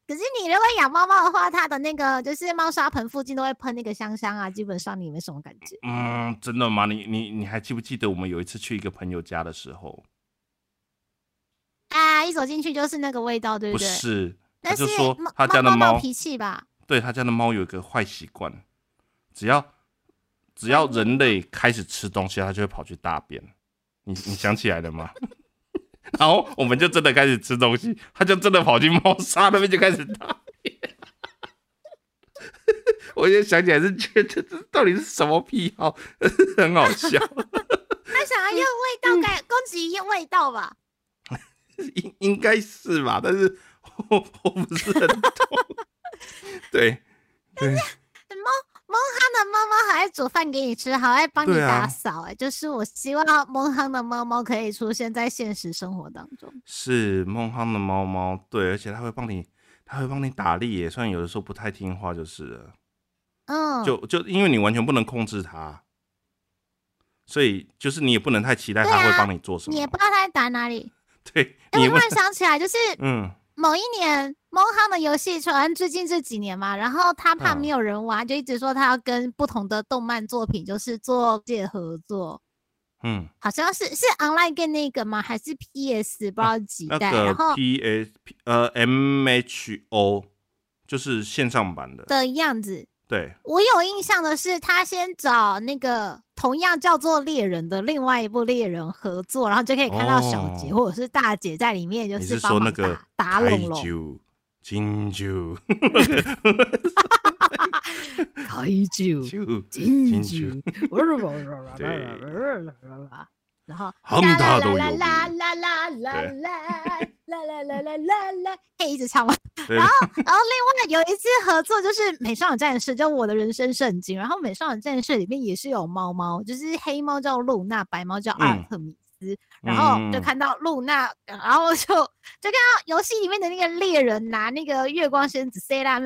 可是你如果养猫猫的话，它的那个就是猫砂盆附近都会喷那个香香啊，基本上你没什么感觉。嗯，真的吗？你你你还记不记得我们有一次去一个朋友家的时候？啊，一走进去就是那个味道，对不对？不是，他就说他家的猫脾气吧？对他家的猫有一个坏习惯，只要只要人类开始吃东西，它就会跑去大便。你你想起来了吗？然后我们就真的开始吃东西，他就真的跑去猫砂那边就开始大便。<laughs> 我现在想起来是觉得这到底是什么癖好，<laughs> 很好笑。他想要用味道改攻击用味道吧？<laughs> 应应该是吧，但是我我不是很懂。对，对。蒙憨的猫猫好爱煮饭给你吃，好爱帮你打扫。哎，就是我希望蒙憨的猫猫可以出现在现实生活当中。是蒙憨的猫猫，对，而且它会帮你，它会帮你打猎。也算有的时候不太听话，就是了。嗯，就就因为你完全不能控制它，所以就是你也不能太期待它会帮你做什么。你也不知道它在打哪里。<laughs> 对，我突然想起来，就是嗯。某一年，猫康的游戏传最近这几年嘛，然后他怕没有人玩，就一直说他要跟不同的动漫作品就是做界合作。嗯，好像是是 online game 那个吗？还是 PS 不知道几代？然后 PS 呃 MHO 就是线上版的的样子。对，我有印象的是，他先找那个同样叫做猎人的另外一部猎人合作，然后就可以看到小杰或者是大姐在里面，就是说那个打龙龙。金九，<laughs> 开酒，<laughs> 金酒，<laughs> 然后啦啦啦啦啦啦啦啦。啦啦啦啦啦啦，可以一直唱完。<laughs> 然后，然后另外有一次合作就是《美少女战士》，就我的人生圣经。然后《美少女战士》里面也是有猫猫，就是黑猫叫露娜，白猫叫阿尔特米斯。然后就看到露娜，然后就就看到游戏里面的那个猎人拿那个月光仙子 e l a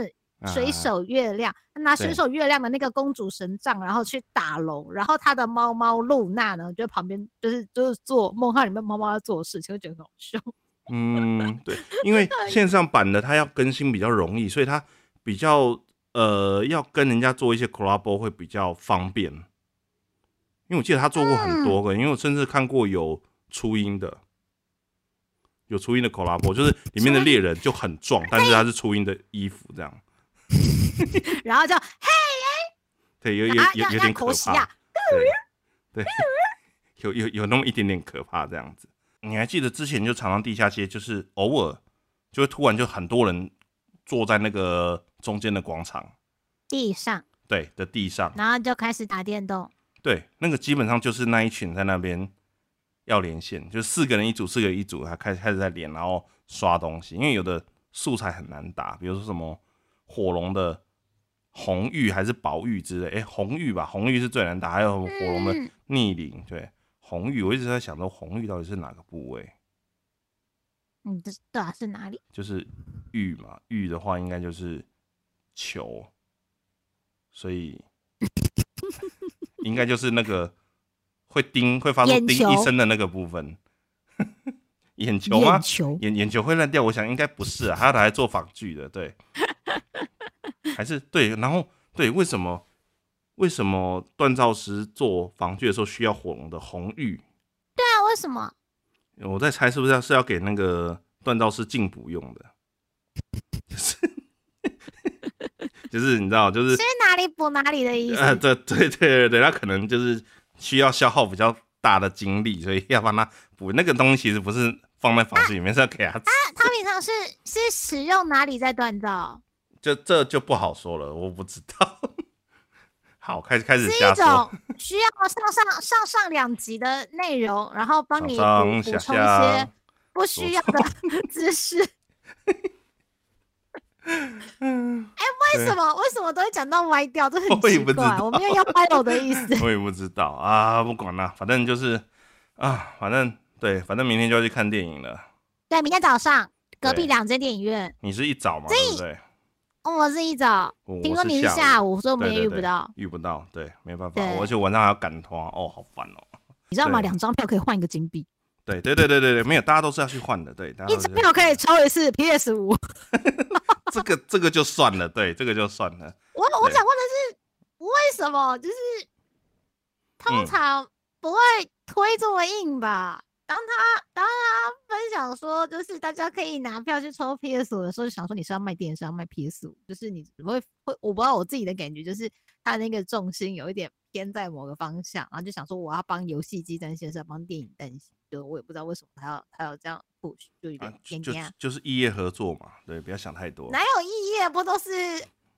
水手月亮，拿水手月亮的那个公主神杖，然后去打龙。然后他的猫猫露娜呢，就旁边就是就是做梦幻里面猫猫要做的事情，就觉得很好笑。嗯，对，<laughs> 因为线上版的它要更新比较容易，所以它比较呃要跟人家做一些 collab 会比较方便。因为我记得他做过很多个，因为我甚至看过有初音的，有初音的 collab，就是里面的猎人就很壮，但是他是初音的衣服这样，<laughs> 然后就嘿，对，有有有有点可怕，对，<laughs> 有有有那么一点点可怕这样子。你还记得之前就常常地下街，就是偶尔就会突然就很多人坐在那个中间的广场。地上，对的地上，然后就开始打电动。对，那个基本上就是那一群在那边要连线，就四个人一组，四个人一组，他开始开始在连，然后刷东西。因为有的素材很难打，比如说什么火龙的红玉还是宝玉之类，哎，红玉吧，红玉是最难打，还有火龙的逆鳞，对。红玉，我一直在想说红玉到底是哪个部位？嗯，这对啊，是哪里？就是玉嘛，玉的话应该就是球，所以 <laughs> 应该就是那个会叮、会发出叮一声的那个部分。<laughs> 眼球吗？眼眼球会烂掉？我想应该不是啊，他来做仿具的，对，还是对？然后对，为什么？为什么锻造师做防具的时候需要火龙的红玉？对啊，为什么？我在猜是不是要是要给那个锻造师进补用的？就 <laughs> 是就是你知道，就是哪里补哪里的意思。呃，对对对对对，他可能就是需要消耗比较大的精力，所以要帮他补那个东西。其实不是放在房具里面，是要给他。他他平常是是使用哪里在锻造？就这就不好说了，我不知道。好，开始开始是一种需要上上上上两集的内容，然后帮你补补充一些不需要的知识。嗯，<laughs> 哎，为什么为什么都会讲到歪掉？这很奇怪，我没有要歪我的意思。<laughs> 我也不知道啊，不管了，反正就是啊，反正对，反正明天就要去看电影了。对，明天早上隔壁两间电影院。你是一早吗？对不对？我是一早，听说你是下午，所以我们也遇不到，遇不到，对，没办法，而且晚上还要赶团，哦，好烦哦。你知道吗？两张票可以换一个金币。对对对对对对，没有，大家都是要去换的，对。一张票可以抽一次 PS 五。<laughs> 这个这个就算了，对，这个就算了。我我想问的是，为什么就是通常不会推这么硬吧？当他当他分享说，就是大家可以拿票去抽 PS 五的时候，就想说你是要卖电视，要卖 PS 五，就是你会会，我不知道我自己的感觉，就是他那个重心有一点偏在某个方向，然后就想说我要帮游戏机担心，是要帮电影担心，就我也不知道为什么他要他要这样 push，就有点偏偏就是异业合作嘛，对，不要想太多。哪有异业，不都是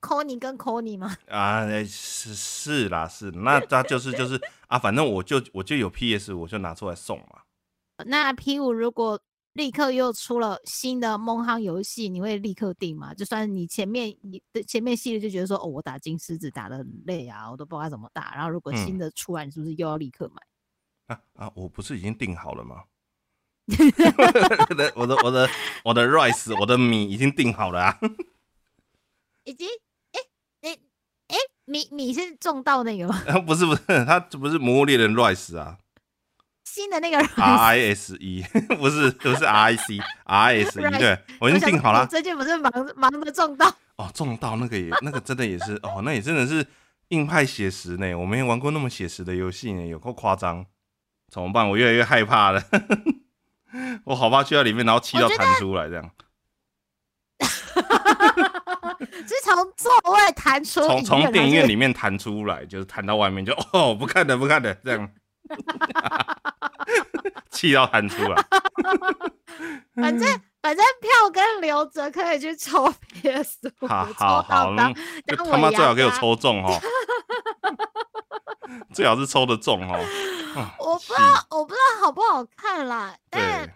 Kony 跟 Kony 吗？啊，是是啦，是，那他就是就是啊，反正我就我就有 PS，我就拿出来送嘛。那 P 五如果立刻又出了新的梦航游戏，你会立刻定吗？就算你前面你的前面系列就觉得说，哦，我打金狮子打的很累啊，我都不知道怎么打。然后如果新的出来，你是不是又要立刻买？啊啊！我不是已经定好了吗？<laughs> 我的我的我的我的 rice，我的米已经定好了啊！<laughs> 已经？哎哎哎，米米是种到那个吗？不 <laughs> 是不是，他不是魔猎人 rice 啊。新的那个 <laughs> R I S E 不是不是 R I C R I S E <laughs> 对，我已经定好了。最近不是忙忙着种稻哦，种稻那个也那个真的也是哦，那也真的是硬派写实呢。我没玩过那么写实的游戏呢，有够夸张。怎么办？我越来越害怕了。<laughs> 我好怕去到里面，然后气到弹出来这样。是从座位弹出，从从电影院里面弹出来，就是弹到外面就哦，不看了不看了这样。<laughs> 气到弹出来，<laughs> 反正反正票跟留着，可以去抽 PS 五，好好好，他妈最好给我抽中哦，<laughs> 最好是抽得中哦。我不知道我不知道好不好看啦，但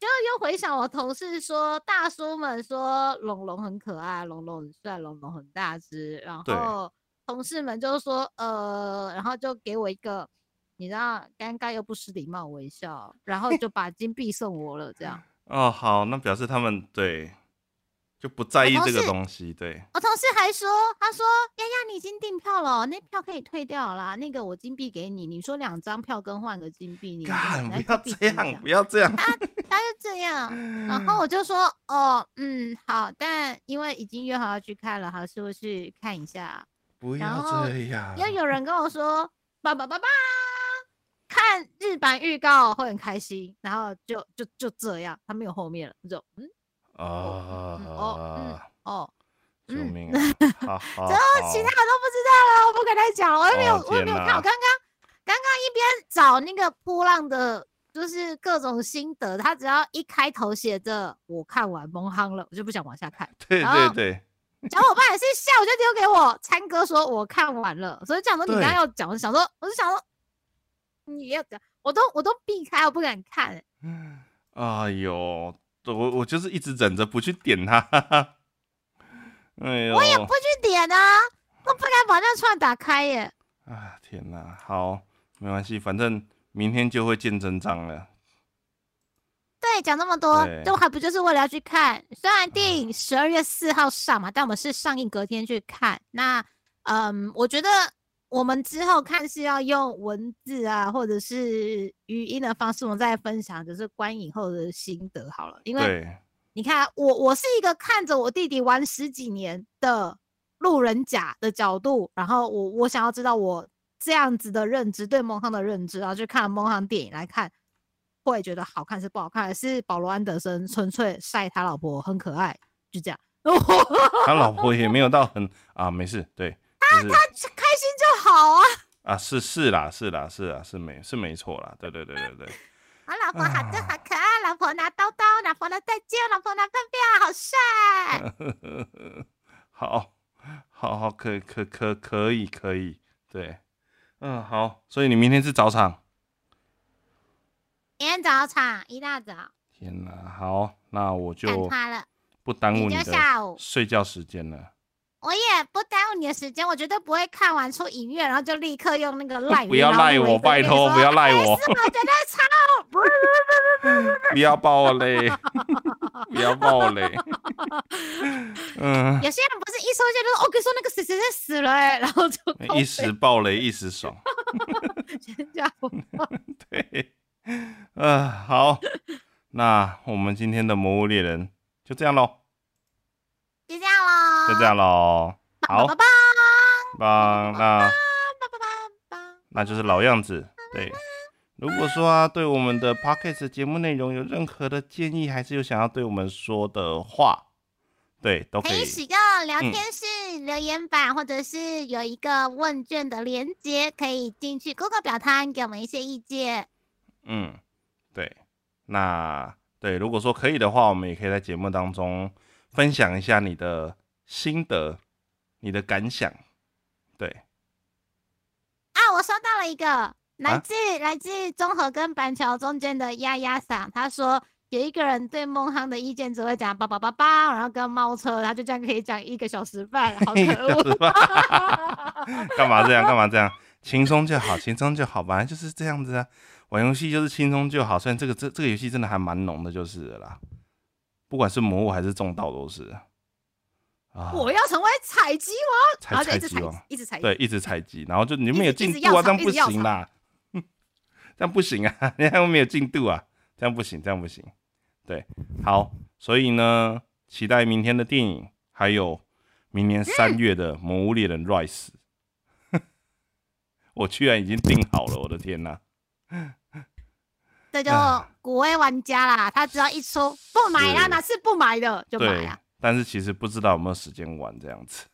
就又回想我同事说，大叔们说龙龙很可爱，龙龙很帅，龙龙很大只，然后同事们就说呃，然后就给我一个。你知道尴尬又不失礼貌微笑，然后就把金币送我了，这样。哦，好，那表示他们对就不在意这个东西。对，我同事还说，他说：“丫丫，你已经订票了，那票可以退掉啦。那个我金币给你，你说两张票更换个金币，你不要这样，不要这样。<laughs> ”他他就这样，然后我就说：“哦，嗯，好，但因为已经约好要去看了，还是会去看一下。”不要这样。又有人跟我说：“爸爸爸爸。”看日版预告会很开心，然后就就就这样，他没有后面了，就嗯啊哦哦，救命 <laughs> 然后其他的都不知道了，我不跟他讲了，我也没有，我也没有看，我刚刚刚刚一边找那个波浪的，就是各种心得，他只要一开头写着我看完蒙夯了，我就不想往下看。对对对。小伙伴也是下午就丢给我参哥说，我看完了，所以讲说你刚刚要讲，我就想说，我就想说你要讲，我都我都避开，我不敢看。哎呦，我我就是一直忍着不去点它。哎呦，我也不去点啊，我不敢把那串打开耶。啊天哪，好，没关系，反正明天就会见真章了。对，讲那么多，都还不就是为了要去看？虽然电影十二月四号上嘛，但我们是上映隔天去看。那，嗯，我觉得我们之后看是要用文字啊，或者是语音的方式，我们再分享，就是观影后的心得好了。因为你看，我我是一个看着我弟弟玩十几年的路人甲的角度，然后我我想要知道我这样子的认知，对蒙航的认知，然后去看蒙航电影来看。会觉得好看是不好看，还是保罗安德森纯粹晒他老婆很可爱，就这样。他老婆也没有到很啊，没事，对，<laughs> 他他开心就好啊。啊，是是啦，是啦，是啦，是没是没错啦，对对对对对。我老婆好的好可爱，老婆拿刀刀，老婆拿再见，老婆拿粪便，好帅。<laughs> 好，好好可可可可以可以，对，嗯好，所以你明天是早场。明天早场一大早。天哪，好，那我就不耽误你的睡觉时间了。我也不耽误你的时间，我绝对不会看完出影院，然后就立刻用那个 <laughs> 赖。不要赖我，拜托，不要赖我。我觉得超。<laughs> 不要爆雷，<laughs> 不要爆雷。嗯。有些人不是一出现就说，我跟你说那个谁谁谁死了，哎，然后就一时爆雷一时爽。全家福。对。呃，好，那我们今天的魔物猎人就这样喽，就这样喽，就这样喽，好，棒棒，那那就是老样子，对。如果说啊，对我们的 podcast 节目内容有任何的建议，还是有想要对我们说的话，对，都可以。使用聊天室留言板，或者是有一个问卷的连接，可以进去 Google 表单给我们一些意见。嗯，对，那对，如果说可以的话，我们也可以在节目当中分享一下你的心得、你的感想。对，啊，我收到了一个来自来自中和跟板桥中间的丫丫嗓，他说有一个人对梦航的意见只会讲叭叭叭叭，然后跟猫车，他就这样可以讲一个小时半，<laughs> 好可恶！干嘛这样？干嘛这样？轻松就好，轻松就好，本来就是这样子啊。玩游戏就是轻松就好，虽然这个这这个游戏真的还蛮浓的，就是啦。不管是魔物还是中道都是。啊！我要成为采集王，采采集王，一直采，对，一直采集，然后就你们有进度啊，这样不行啦，<laughs> 这样不行啊，你看我没有进度啊，这样不行，这样不行。对，好，所以呢，期待明天的电影，还有明年三月的《魔物猎人 Rise》。<laughs> 我居然已经订好了，我的天哪！这就古威玩家啦，他只要一出不买啦，哪是不买的就买啊。但是其实不知道有没有时间玩这样子。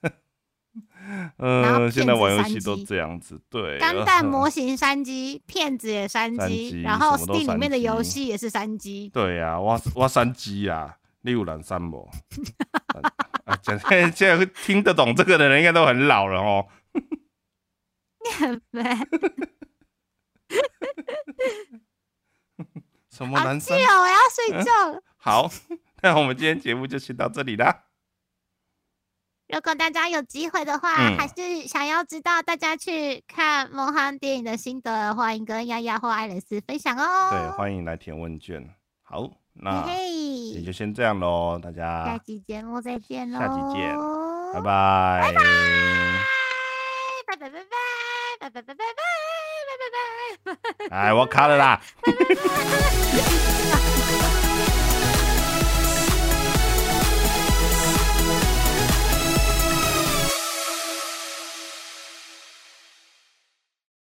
嗯，<laughs> 现在玩游戏都这样子，对。钢弹模型三 G，骗子也三 G，然后 Steam 里面的游戏也是三 G。对呀，我我三 G 啊，六蓝三模。<laughs> 啊，讲现在听得懂这个的人应该都很老了哦。<laughs> 你很烦。好气哦！我要睡觉了。<laughs> 好，<laughs> 那我们今天节目就先到这里啦。如果大家有机会的话，还是想要知道大家去看梦幻电影的心得，欢迎跟丫丫或爱丽丝分享哦。对，欢迎来填问卷。好，那也就先这样喽。大家。下期节目再见喽！下期见，拜拜，拜拜，拜拜，拜拜，拜拜，拜拜。哎我卡了啦。<laughs>